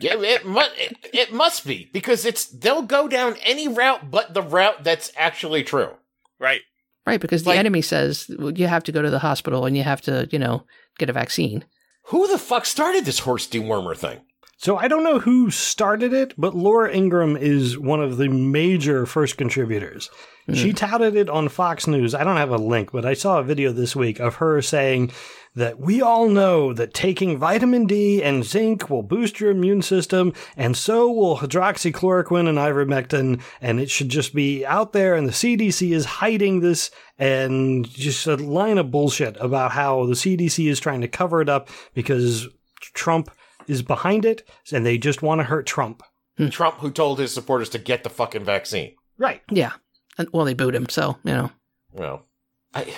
Yeah, it, mu- it, it must be because it's they'll go down any route but the route that's actually true. right. Right, because the Like- enemy says well, you have to go to the hospital and you have to, you know, get a vaccine. Who the fuck started this horse dewormer thing? So I don't know who started it, but Laura Ingraham is one of the major first contributors. Hmm. She touted it on Fox News. I don't have a link, but I saw a video this week of her saying that we all know that taking vitamin D and zinc will boost your immune system, and so will hydroxychloroquine and ivermectin, and it should just be out there, and the CDC is hiding this, and just a line of bullshit about how the CDC is trying to cover it up because Trump is behind it, and they just want to hurt Trump. Hmm. Trump, who told his supporters to get the fucking vaccine. Right. Yeah. And, well, they booed him, so, you know. Well, I,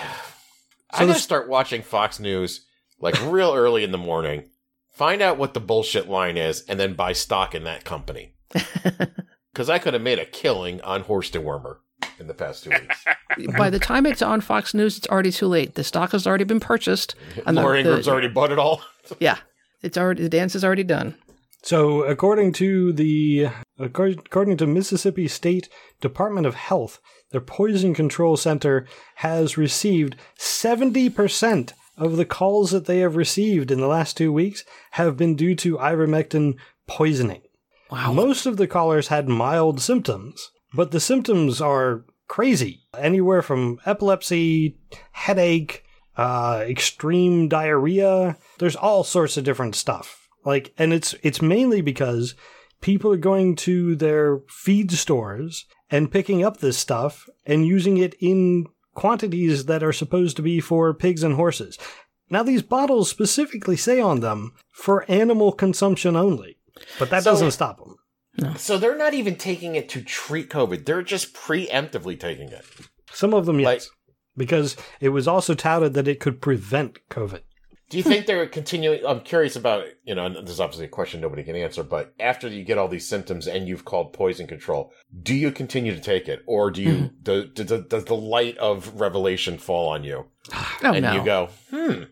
So I gotta start watching Fox News like real early in the morning. Find out what the bullshit line is, and then buy stock in that company. Because I could have made a killing on horse dewormer in the past two weeks. By the time it's on Fox News, it's already too late. The stock has already been purchased. And the- Laura the- Ingraham's already bought it all. Yeah. It's already, the dance is already done. So, according to the according according to Mississippi State Department of Health, their poison control center has received 70% of the calls that they have received in the last 2 weeks have been due to ivermectin poisoning. Wow. Most of the callers had mild symptoms, but the symptoms are crazy. Anywhere from epilepsy, headache, uh, extreme diarrhea. There's all sorts of different stuff. Like, and it's it's mainly because people are going to their feed stores and picking up this stuff and using it in quantities that are supposed to be for pigs and horses. Now, these bottles specifically say on them for animal consumption only, but that So- doesn't stop them. So they're not even taking it to treat COVID. They're just preemptively taking it. Some of them, yes, Like- because it was also touted that it could prevent COVID. Do you think they're continuing? I'm curious about, you know, and this is obviously a question nobody can answer, but after you get all these symptoms and you've called poison control, do you continue to take it? Or do you, do, do, do- does the light of revelation fall on you? Oh and no, you go, hmm,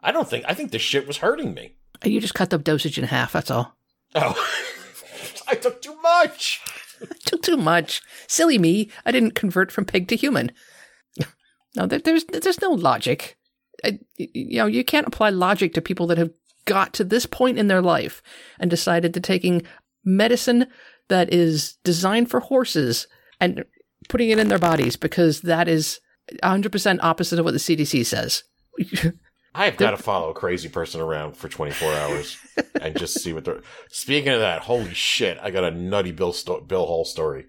I don't think, I think this shit was hurting me. you just cut the dosage in half. That's all. Oh, I took too much. I Took too much. Silly me. I didn't convert from pig to human. No, there, there's there's no logic. You know, you can't apply logic to people that have got to this point in their life and decided to taking medicine that is designed for horses and putting it in their bodies because that is 100% opposite of what the CDC says. I've got to follow a crazy person around for 24 hours and just see what they're. Speaking of that, holy shit! I got a nutty Bill sto- Bill Hall story.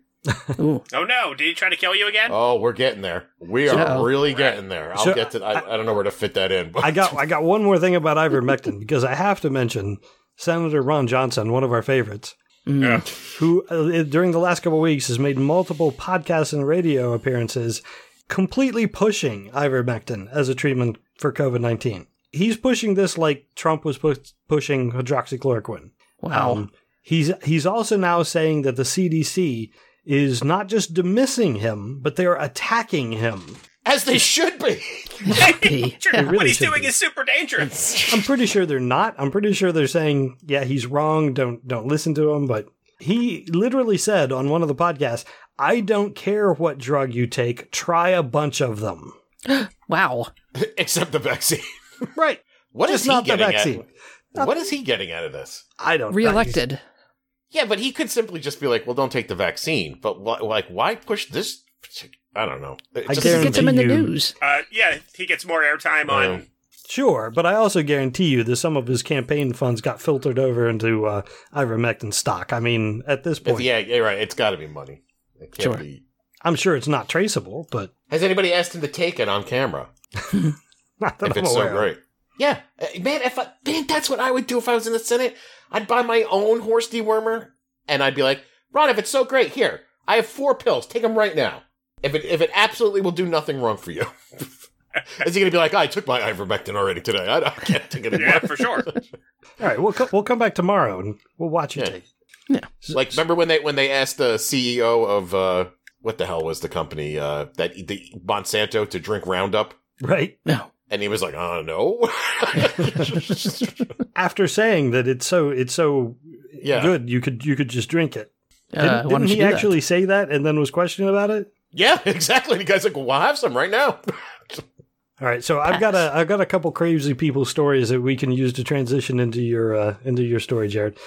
Ooh. Oh no! Did he try to kill you again? Oh, we're getting there. We are Uh-oh. really getting there. I'll So, get to. I, I don't know where to fit that in. But I got I got one more thing about ivermectin because I have to mention Senator Ron Johnson, one of our favorites, Yeah. who uh, during the last couple of weeks has made multiple podcasts and radio appearances, completely pushing ivermectin as a treatment for COVID nineteen. He's pushing this like Trump was pu- pushing hydroxychloroquine. Wow. Um, he's he's also now saying that the CDC is not just dismissing him, but they are attacking him. as they should be. Hey, Sure, yeah. really what he's doing be. is super dangerous. I'm pretty sure they're not. I'm pretty sure they're saying, yeah, he's wrong. Don't don't listen to him. But he literally said on one of the podcasts, I don't care what drug you take. Try a bunch of them. wow. Except the vaccine. Right. What is Just he not the getting vaccine. at? What is he getting out of this? I don't. Reelected. Yeah, but he could simply just be like, "Well, don't take the vaccine." But wh- like, why push this? partic- I don't know. It I just- guarantee Gets him in the you- news. Uh, yeah, he gets more airtime on. Sure, but I also guarantee you that some of his campaign funds got filtered over into uh, ivermectin stock. I mean, at this It's- point, yeah, you're right. It's got to be money. It can't Sure. be. I'm sure it's not traceable, but Has anybody asked him to take it on camera? not that if I'm it's so aware of. great. Yeah, Uh, man. If I, man, that's what I would do if I was in the Senate. I'd buy my own horse dewormer, and I'd be like, Ron, if it's so great, here I have four pills. Take them right now. If it if it absolutely will do nothing wrong for you. Is he going to be like, I took my ivermectin already today. I, I can't take it anymore. Yeah, for sure. All right, we'll co- we'll come back tomorrow and we'll watch you Yeah. take. like, remember when they when they asked the CEO of uh, what the hell was the company uh, that the Monsanto to drink Roundup, Right. No. And he was like, "Oh no." After saying that it's so it's so Yeah. good, you could you could just drink it. Uh, Didn't, didn't he do that? actually say that and then was questioning about it? yeah, exactly. The guy's like, "Well, I'll have some right now." All right, so I've got a I've got a couple crazy people stories that we can use to transition into your uh, into your story, Jared.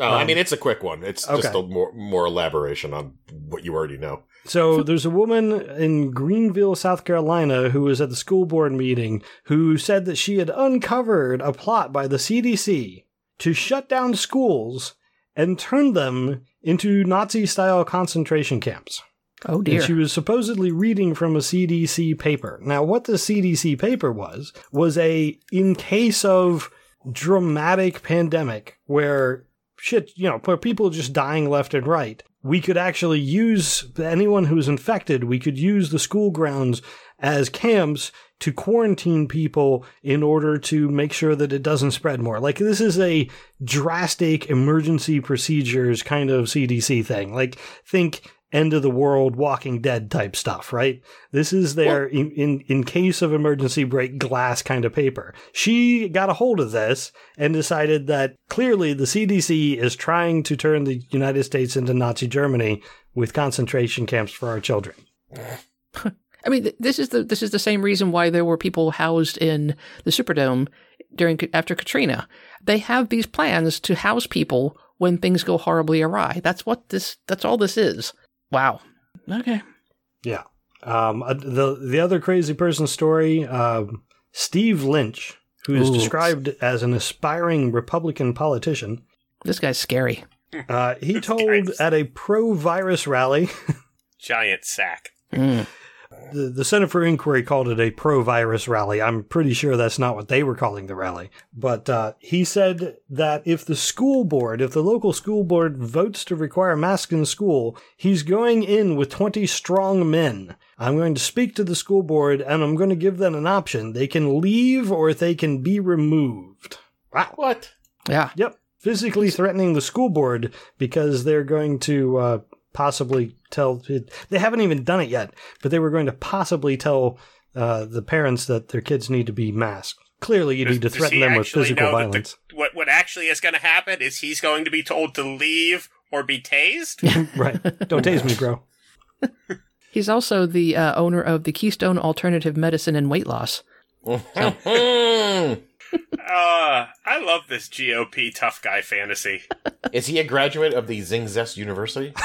Oh, I mean, it's a quick one. It's just a more more elaboration on what you already know. So there's a woman in Greenville, South Carolina, who was at the school board meeting who said that she had uncovered a plot by the CDC to shut down schools and turn them into Nazi-style concentration camps. Oh dear. And she was supposedly reading from a CDC paper. Now, what the CDC paper was, was a, in case of dramatic pandemic where shit, you know, where people just dying left and right, we could actually use anyone who's infected, we could use the school grounds as camps to quarantine people in order to make sure that it doesn't spread more. Like this is a drastic emergency procedures kind of CDC thing. Like think end of the world walking dead type stuff, right? This is their in, in in case of emergency break glass kind of paper. She got a hold of this and decided that clearly the CDC is trying to turn the United States into Nazi Germany with concentration camps for our children. I mean, th- this is the this is the same reason why there were people housed in the Superdome during after Katrina. They have these plans to house people when things go horribly awry. That's what this. That's all this is. Wow. Okay. Yeah. Um, uh, the the other crazy person story, um, Steve Lynch, who is Ooh. described as an aspiring Republican politician, This guy's scary. uh, he told at a pro-virus rally, Giant sack. Mm. The, the Center for Inquiry called it a pro-virus rally. I'm pretty sure that's not what they were calling the rally, but uh, he said that if the school board, if the local school board votes to require masks in school, he's going in with 20 strong men I'm going to speak to the school board and I'm going to give them an option. They can leave or they can be removed. Wow. What? Yeah. Yep. Physically threatening the school board because they're going to uh, possibly tell. They haven't even done it yet, but they were going to possibly tell uh, the parents that their kids need to be masked. Clearly, you Does- need to threaten them with physical know that the- violence. what what actually is going to happen is he's going to be told to leave or be tased. right. Don't tase me, bro. He's also the uh, owner of the Keystone Alternative Medicine and Weight Loss. Hmm. Uh, I love this GOP tough guy fantasy. Is he a graduate of the Zing Zest University?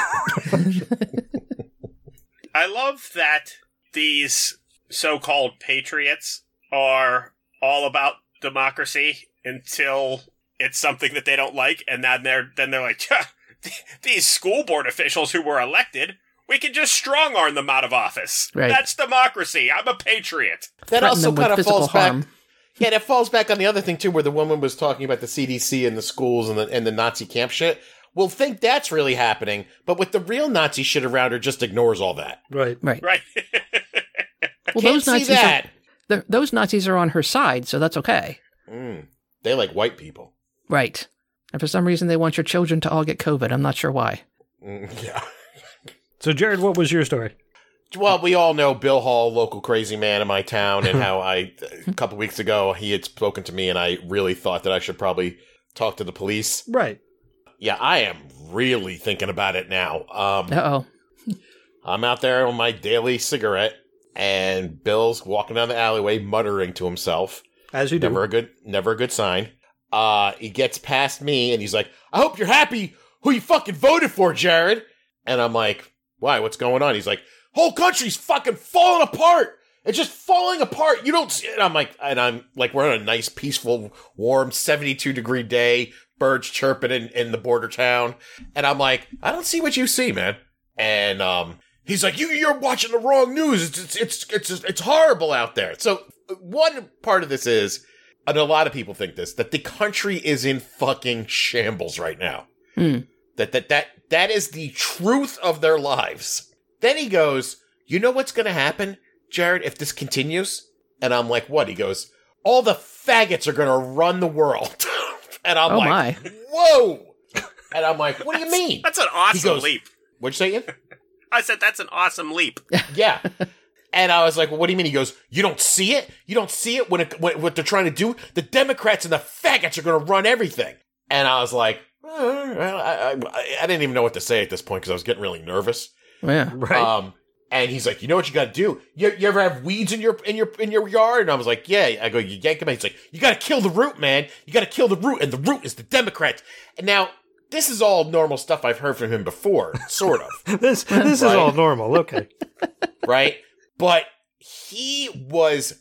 I love that these so-called patriots are all about democracy until it's something that they don't like, and then they're then they're like, these school board officials who were elected, we can just strong arm them out of office. Right. That's democracy. I'm a patriot. That Threaten also them with kind of physical falls harm. back. Yeah, that falls back on the other thing too, where the woman was talking about the CDC and the schools and the and the Nazi camp shit. We'll think that's really happening, but with the real Nazi shit around her, just ignores all that. Right. Right. Right. Well, Can't those see Nazis that. Are, those Nazis are on her side, so that's okay. Mm, they like white people. Right. And for some reason, they want your children to all get COVID. I'm not sure why. Mm, yeah. So, Jared, what was your story? Well, we all know Bill Hall, local crazy man in my town, and how I a couple weeks ago he had spoken to me, and I really thought that I should probably talk to the police. Right. Yeah, I am really thinking about it now. Um, Uh oh. I'm out there on my daily cigarette, and Bill's walking down the alleyway, muttering to himself. As you do. Never a good, never a good sign. Uh, he gets past me, and he's like, "I hope you're happy who you fucking voted for, Jared." And I'm like, "Why? What's going on?" He's like, "Whole country's fucking falling apart. It's just falling apart. You don't." See it. And I'm like, and I'm like, we're on a nice, peaceful, warm, 72 degree day, birds chirping in, in the border town, and I'm like, I don't see what you see, man. And um, he's like, "You, you're watching the wrong news. It's it's it's it's, it's horrible out there." So one part of this is, and a lot of people think this, that the country is in fucking shambles right now. Hmm. That that that that is the truth of their lives. Then he goes, "You know what's going to happen, Jared, if this continues?" And I'm like, "What?" He goes, "All the faggots are going to run the world." and I'm Oh, like, my. "Whoa!" And I'm like, "What do you mean?" That's an awesome goes- leap. What'd you say? Ian? I said that's an awesome leap. Yeah. And I was like, well, what do you mean? He goes, you don't see it? You don't see it when, it, when what they're trying to do? The Democrats and the faggots are going to run everything. And I was like, well, I, I, I didn't even know what to say at this point because I was getting really nervous. Yeah. Right. Um, and he's like, you know what you got to do? You, you ever have weeds in your in your in your yard? And I was like, yeah. I go, you yank them. He's like, you got to kill the root, man. You got to kill the root, and the root is the Democrats. And now this is all normal stuff I've heard from him before, sort of this this is all normal. Okay. right? But he was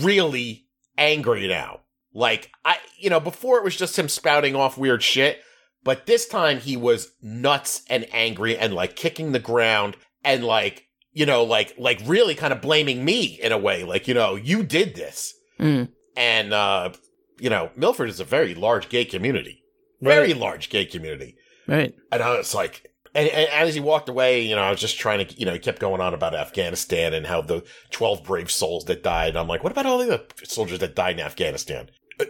really angry now. Like I, you know, before it was just him spouting off weird shit, but this time he was nuts and angry and like kicking the ground and like, you know, like like really kind of blaming me in a way, like you know, you did this. Mm. And uh, you know, Milford is a very large gay community, very Right. large gay community. Right. And I was like, and, and as he walked away, you know, I was just trying to, you know, he kept going on about Afghanistan and how the 12 brave souls that died. I'm like, what about all the other soldiers that died in Afghanistan?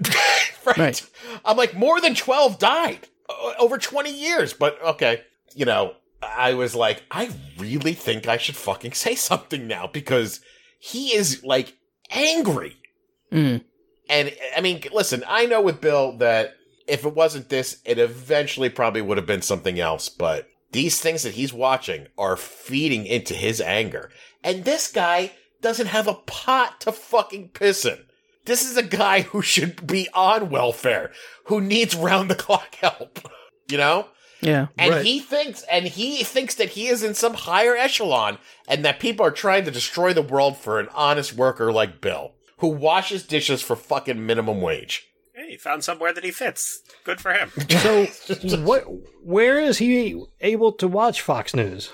right. Right. I'm like, more than 12 died over 20 years. But okay, you know, I was like, I really think I should fucking say something now because he is like angry. Mm. And I mean, listen, I know with Bill that if it wasn't this, it eventually probably would have been something else. But these things that he's watching are feeding into his anger. And this guy doesn't have a pot to fucking piss in. This is a guy who should be on welfare, who needs round the clock help. You know? Yeah. And Right. he thinks, and he thinks that he is in some higher echelon, and that people are trying to destroy the world for an honest worker like Bill, who washes dishes for fucking minimum wage. Hey, he found somewhere that he fits. Good for him. So, what? Where is he able to watch Fox News?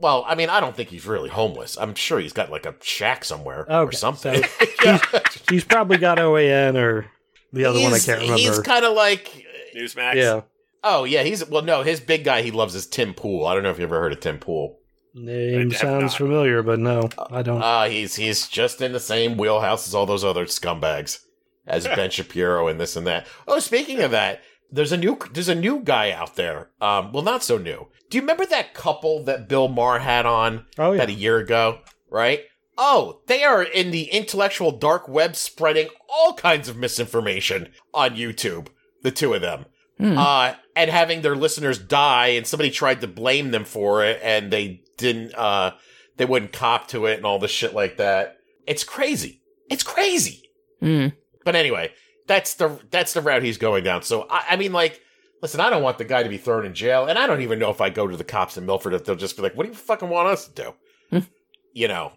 Well, I mean, I don't think he's really homeless. I'm sure he's got like a shack somewhere or something. so He's probably got OAN or the other one I can't remember. He's kind of like, Newsmax. yeah. oh yeah, he's well, no, his big guy he loves is Tim Pool. I don't know if you ever heard of Tim Pool. Name sounds not. familiar, but no, I don't. Uh, he's he's just in the same wheelhouse as all those other scumbags, as Ben Shapiro and this and that. Oh, speaking of that, there's a new there's a new guy out there. Um, well, not so new. Do you remember that couple that Bill Maher had on oh yeah, about a year ago? Right? Oh, they are in the intellectual dark web, spreading all kinds of misinformation on YouTube. The two of them Hmm. uh, and having their listeners die, and somebody tried to blame them for it, and they didn't, uh, they wouldn't cop to it, and all this shit like that. It's crazy. It's crazy. Hmm. But anyway, that's the that's the route he's going down. So I, I mean, like, listen, I don't want the guy to be thrown in jail, and I don't even know if I go to the cops in Milford if they'll just be like, "What do you fucking want us to do?" Hmm. you know.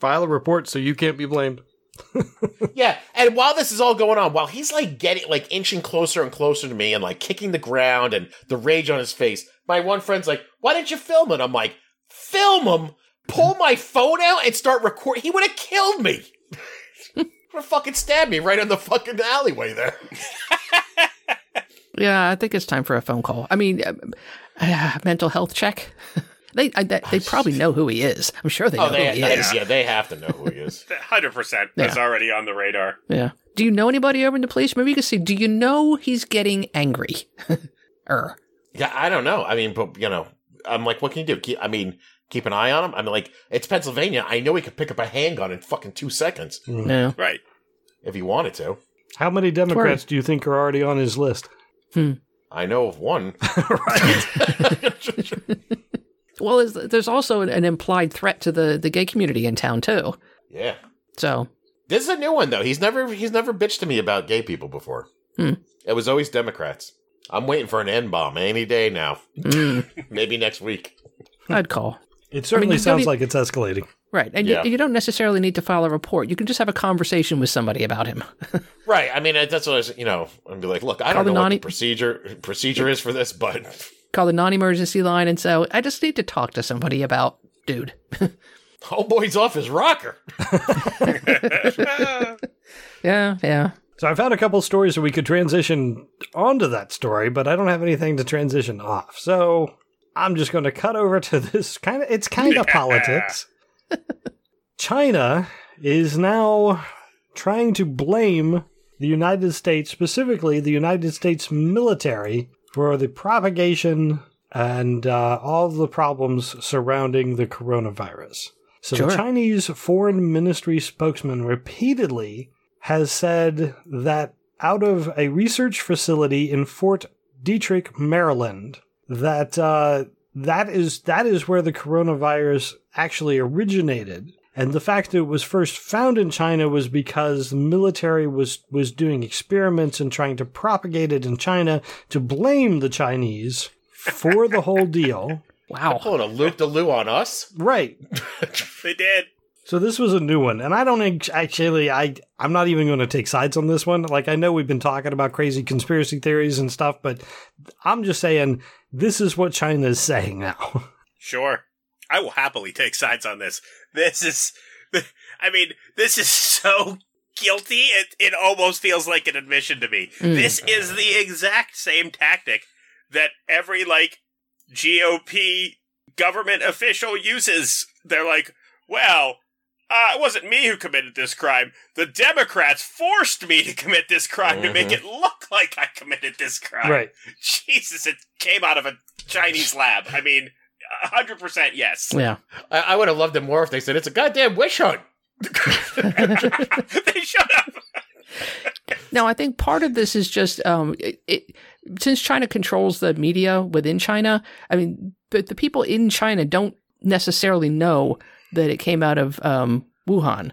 file a report so you can't be blamed. Yeah, and while this is all going on, while he's like getting like inching closer and closer to me and like kicking the ground and the rage on his face, my one friend's like, "Why didn't you film it?" I'm like, "Film him, pull my phone out and start recording. He would have killed me. Would have fucking stabbed me right in the fucking alleyway there." Yeah, I think it's time for a phone call. I mean, um, uh, mental health check. they I, they they probably know who he is. I'm sure they know oh, they, who he they- is. yeah, they have to know who he is. Hundred percent. That's Yeah. already on the radar. Yeah. Do you know anybody over in the police? Maybe you could see. Do you know he's getting angry? er. yeah, I don't know. I mean, but you know, I'm like, what can you do? I mean, keep an eye on him. I'm like, it's Pennsylvania. I know he could pick up a handgun in fucking two seconds No. Right. if he wanted to. How many Democrats do you think are already on his list? I know of one. Right. Well, there's, there's also an, an implied threat to the the gay community in town too. Yeah. So This is a new one though. He's never he's never bitched to me about gay people before. Hmm. It was always Democrats. I'm waiting for an N bomb any day now. mm, Maybe next week. I'd call. It certainly you don't sounds like it's escalating. Right, and Yeah. you, you don't necessarily need to file a report. You can just have a conversation with somebody about him. Right. I mean, that's what I was, you know, I'd be like, look, I Call don't the know what non- the procedure procedure is for this, but Call the non-emergency line and so "I just need to talk to somebody about dude." oh boy's off his rocker. Yeah, yeah. So I found a couple stories that we could transition onto that story, but I don't have anything to transition off. So I'm just going to cut over to this kind of it's kind of Yeah. politics. China is now trying to blame the United States, specifically the United States military, for the propagation and uh, all the problems surrounding the coronavirus. So Sure. the Chinese Foreign Ministry spokesman repeatedly has said that out of a research facility in Fort Detrick, Maryland, that uh, that is that is where the coronavirus actually originated. And the fact that it was first found in China was because the military was was doing experiments and trying to propagate it in China to blame the Chinese for the whole deal. Wow. Pulling a loop de loo on us. Right. They did. So this was a new one, and I don't actually. I I'm not even going to take sides on this one. Like I know we've been talking about crazy conspiracy theories and stuff, but I'm just saying this is what China is saying now. Sure. I will happily take sides on this. This is, I mean, this is so guilty. It, it almost feels like an admission to me. Mm. This is the exact same tactic that every, like, GOP government official uses. They're like, well, uh, it wasn't me who committed this crime. The Democrats forced me to commit this crime to make it look like I committed this crime. right. Jesus, it came out of a Chinese lab. I mean, hundred percent yes. Yeah. I, I would have loved it more if they said it's a goddamn witch hunt. they shut up. Now, I think part of this is just um, it, it, since China controls the media within China. I mean, the, the people in China don't necessarily know that it came out of um, Wuhan.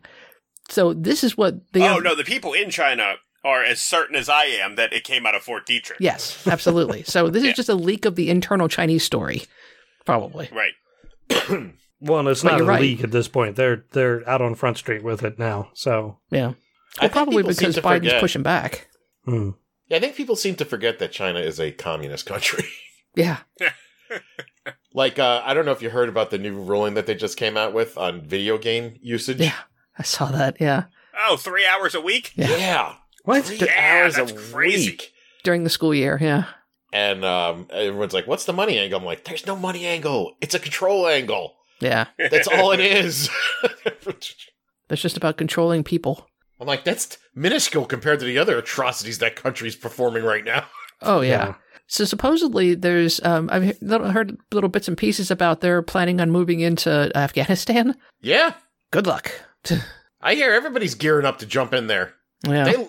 So this is what they. Oh no, the people in China are as certain as I am that it came out of Fort Detrick. Yes, absolutely. So this Yeah. is just a leak of the internal Chinese story, probably. Right. Well, it's But not a right. leak at this point. They're they're out on Front Street with it now. So Yeah. I Well, think probably because to Biden's forget- pushing back. hmm. Yeah, I think people seem to forget that China is a communist country. Yeah. like, uh, I don't know if you heard about the new ruling that they just came out with on video game usage. Yeah. I saw that. Yeah. Oh, three hours a week. Yeah. Yeah. what? Three Yeah, hours that's a crazy. week. During the school year. Yeah. And um, everyone's like, what's the money angle? I'm like, there's no money angle. It's a control angle. Yeah. That's all it is. that's just about controlling people. I'm like, that's minuscule compared to the other atrocities that country's performing right now. Oh, yeah. Yeah. So supposedly there's, um, I've heard little bits and pieces about they're planning on moving into Afghanistan. Yeah. Good luck. I hear everybody's gearing up to jump in there. Yeah. They,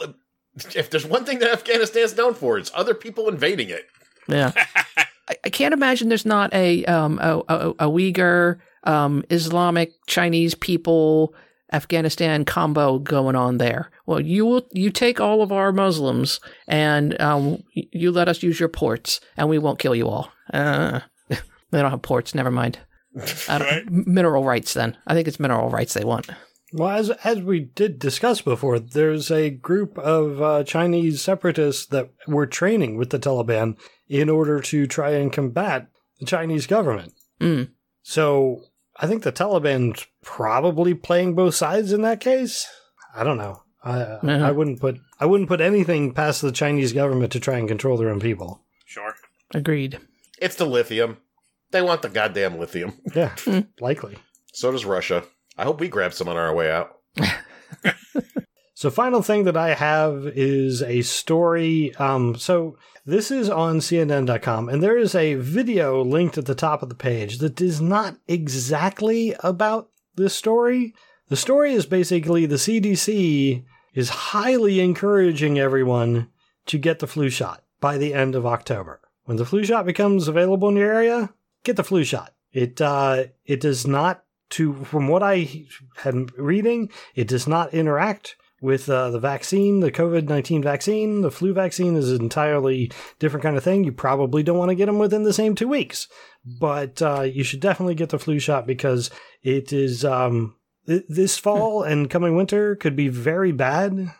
if there's one thing that Afghanistan's known for, it's other people invading it. Yeah. I, I can't imagine there's not a um a, a, a Uyghur um Islamic Chinese people Afghanistan combo going on there. Well, you will you take all of our Muslims and um you let us use your ports and we won't kill you all. Uh, they don't have ports. Never mind. Right. Mineral rights. Then I think it's mineral rights they want. Well, as as we did discuss before, there's a group of uh, Chinese separatists that were training with the Taliban in order to try and combat the Chinese government. Mm. So I think the Taliban's probably playing both sides in that case. I don't know. I Yeah. I wouldn't put I wouldn't put anything past the Chinese government to try and control their own people. Sure. Agreed. It's the lithium. They want the goddamn lithium. Yeah, likely. So does Russia. I hope we grab some on our way out. So, final thing that I have is a story. Um, so, this is on CNN.com, and there is a video linked at the top of the page that is not exactly about this story. The story is basically the CDC is highly encouraging everyone to get the flu shot by the end of October. When the flu shot becomes available in your area, get the flu shot. It uh, it does not to from what I am reading, it does not interact with uh, the vaccine, the COVID nineteen vaccine. The flu vaccine is an entirely different kind of thing. You probably don't want to get them within the same two weeks, but uh, you should definitely get the flu shot because it is um, th- this fall and coming winter could be very bad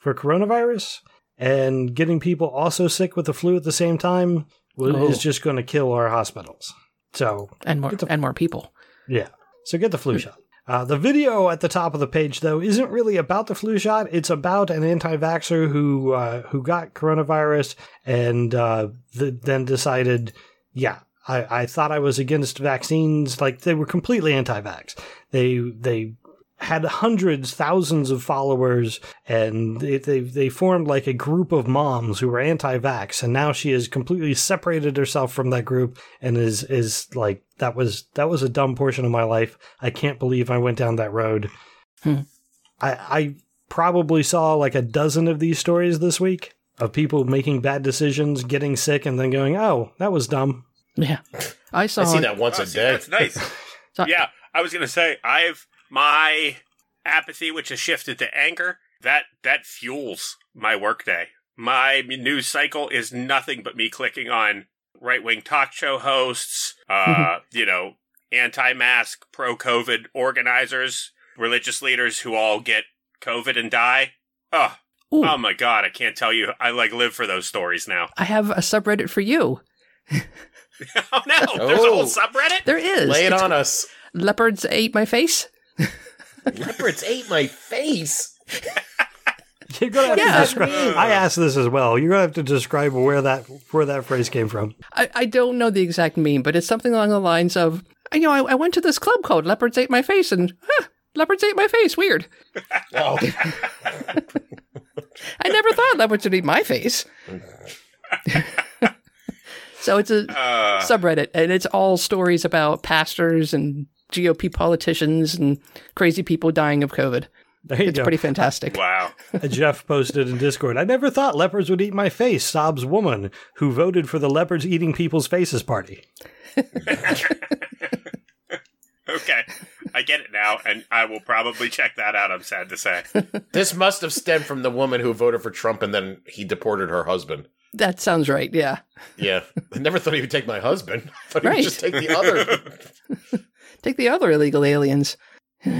for coronavirus. And getting people also sick with the flu at the same time Oh. is just going to kill our hospitals. So And more the- and more people. yeah. So get the flu shot. Uh, the video at the top of the page, though, isn't really about the flu shot. It's about an anti-vaxxer who uh, who got coronavirus and uh, th- then decided, yeah, I-, I thought I was against vaccines. Like they were completely anti-vax. They they had hundreds, thousands of followers, and they, they they formed like a group of moms who were anti-vax. And now she has completely separated herself from that group and is is like that was that was a dumb portion of my life. I can't believe I went down that road. Hmm. I I probably saw like a dozen of these stories this week of people making bad decisions, getting sick, and then going, "Oh, that was dumb." Yeah. I saw I see that once Oh, a see, day. That's nice. So- yeah, I was gonna say I've my apathy, which has shifted to anger. That that fuels my workday. My news cycle is nothing but me clicking on right wing talk show hosts, uh, you know, anti mask, pro COVID organizers, religious leaders who all get COVID and die. Oh, Ooh, oh my god, I can't tell you. I like live for those stories now. I have a subreddit for you. oh no, there's a Oh. whole subreddit. There is. Lay it It's on us. Leopards ate my face. Leopards ate my face. You're gonna have Yeah. to describe. I asked this as well. You're gonna have to describe where that where that phrase came from. I, I don't know the exact meme, but it's something along the lines of, you know, I, I went to this club called Leopards Ate My Face, and huh, leopards ate my face. Weird. Oh, I never thought leopards would eat my face. So it's a Uh, subreddit, and it's all stories about pastors and GOP politicians and crazy people dying of COVID. There you It's go. pretty fantastic. wow. Jeff posted in Discord. I never thought leopards would eat my face. Sobs woman who voted for the leopards eating people's faces party. Okay, I get it now, and I will probably check that out. I'm sad to say. this must have stemmed from the woman who voted for Trump and then he deported her husband. That sounds right. Yeah. Yeah, I never thought he would take my husband. I thought he Right. would just take the other. Take the other illegal aliens. All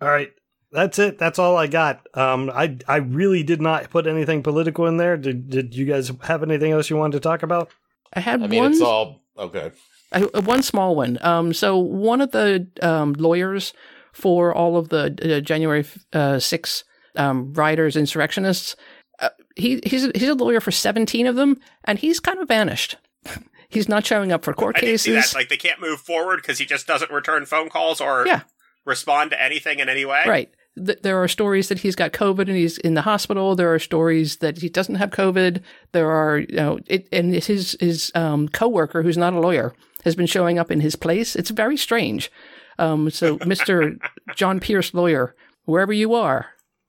right. That's it. That's all I got. Um, I I really did not put anything political in there. Did Did you guys have anything else you wanted to talk about? I had I mean, one. it's all okay. I, uh, one small one. Um, so one of the um, lawyers for all of the uh, January uh, 6 um, rioters, insurrectionists, uh, he he's a, he's a lawyer for seventeen of them, and he's kind of vanished. He's not showing up for court I did see that. cases. Like they can't move forward because he just doesn't return phone calls or Yeah. respond to anything in any way. Right. Th- there are stories that he's got COVID and he's in the hospital. There are stories that he doesn't have COVID. There are, you know, it, and his his um, coworker, who's not a lawyer, has been showing up in his place. It's very strange. Um, so, Mister John Pierce, lawyer, wherever you are,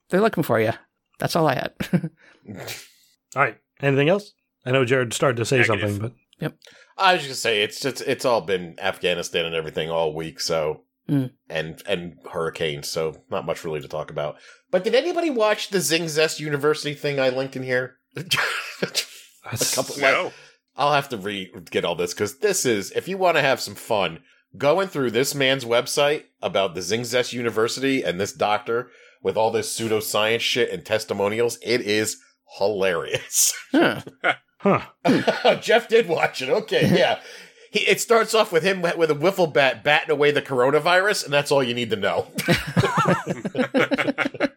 they're looking for you. That's all I had. All right. Anything else? I know Jared started to say Negative. something, but yep. I was just gonna say it's just it's all been Afghanistan and everything all week, so Mm. and and hurricanes, so not much really to talk about. But did anybody watch the Zing Zest University thing I linked in here? a couple, No. I'll have to re get all this because this is if you want to have some fun going through this man's website about the Zing Zest University and this doctor with all this pseudoscience shit and testimonials. It is hilarious. Huh. huh. Jeff did watch it. Okay, yeah. He, it starts off with him with a wiffle bat batting away the coronavirus, and that's all you need to know.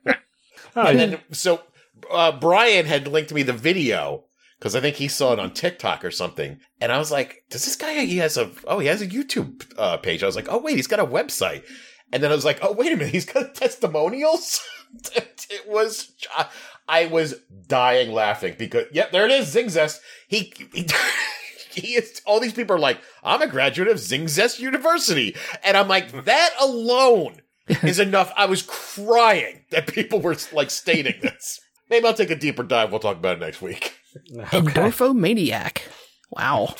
Oh, and then, so uh, Brian had linked me the video because I think he saw it on TikTok or something, and I was like, "Does this guy? He has a oh, he has a YouTube uh, page." I was like, "Oh wait, he's got a website," and then I was like, "Oh wait a minute, he's got testimonials." it was. I was dying laughing because yep, there it is, Zing Zest. He. he He is, all these people are like, I'm a graduate of Zing Zest University. And I'm like, that alone is enough. I was crying that people were like stating this. Maybe I'll take a deeper dive. We'll talk about it next week. okay. Endorphomaniac. Wow.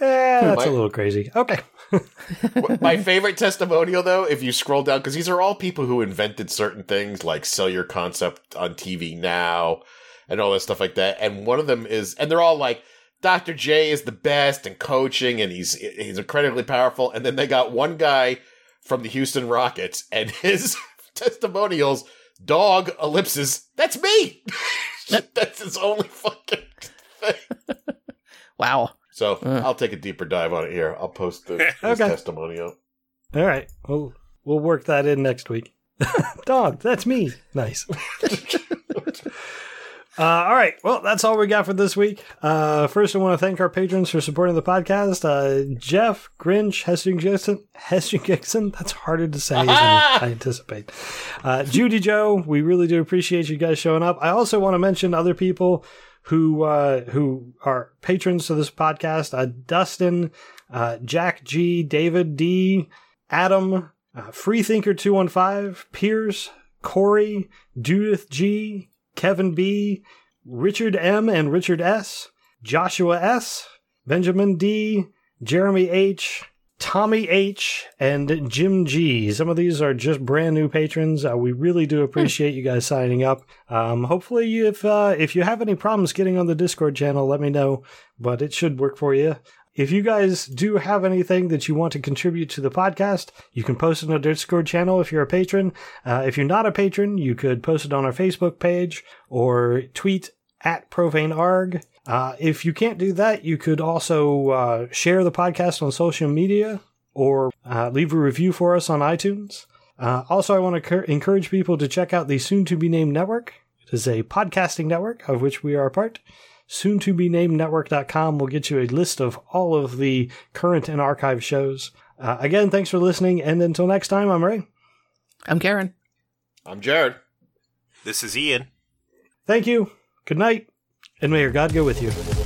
Yeah, that's a little crazy. Okay. My favorite testimonial, though, if you scroll down, because these are all people who invented certain things like sell your concept on TV now and all that stuff like that. And one of them is, and they're all like, Dr. J is the best and coaching, and he's he's incredibly powerful. And then they got one guy from the Houston Rockets, and his testimonials, dog ellipses, that's me. that's his only fucking thing. Wow. So Uh. I'll take a deeper dive on it here. I'll post the his Okay. testimonial. All right. We'll we'll work that in next week. Dog, that's me. Nice. Uh, all right. Well, that's all we got for this week. Uh, first, I want to thank our patrons for supporting the podcast. Uh, Jeff, Grinch, Hessing Gixon, Hessing Gixon. That's harder to say than I anticipate. Uh, Judy Joe, we really do appreciate you guys showing up. I also want to mention other people who uh, who are patrons to this podcast. Uh, Dustin, uh, Jack G, David D, Adam, uh, Freethinker two one five, Piers, Corey, Judith G, Kevin B, Richard M and Richard S, Joshua S, Benjamin D, Jeremy H, Tommy H, and Jim G. Some of these are just brand new patrons. Uh, we really do appreciate you guys signing up. Um, hopefully, if uh, if you have any problems getting on the Discord channel, let me know. But it should work for you. If you guys do have anything that you want to contribute to the podcast, you can post it on our Discord channel if you're a patron. Uh, if you're not a patron, you could post it on our Facebook page or tweet at profanearg. Uh, if you can't do that, you could also uh, share the podcast on social media or uh, leave a review for us on iTunes. Uh, also, I want to cur- encourage people to check out the soon to be named network. It is a podcasting network of which we are a part. Soon to be named network.com will get you a list of all of the current and archive shows. Uh, again, thanks for listening. And until next time, I'm Ray. I'm Karen. I'm Jared. This is Ian. Thank you. Good night. And may your God go with you.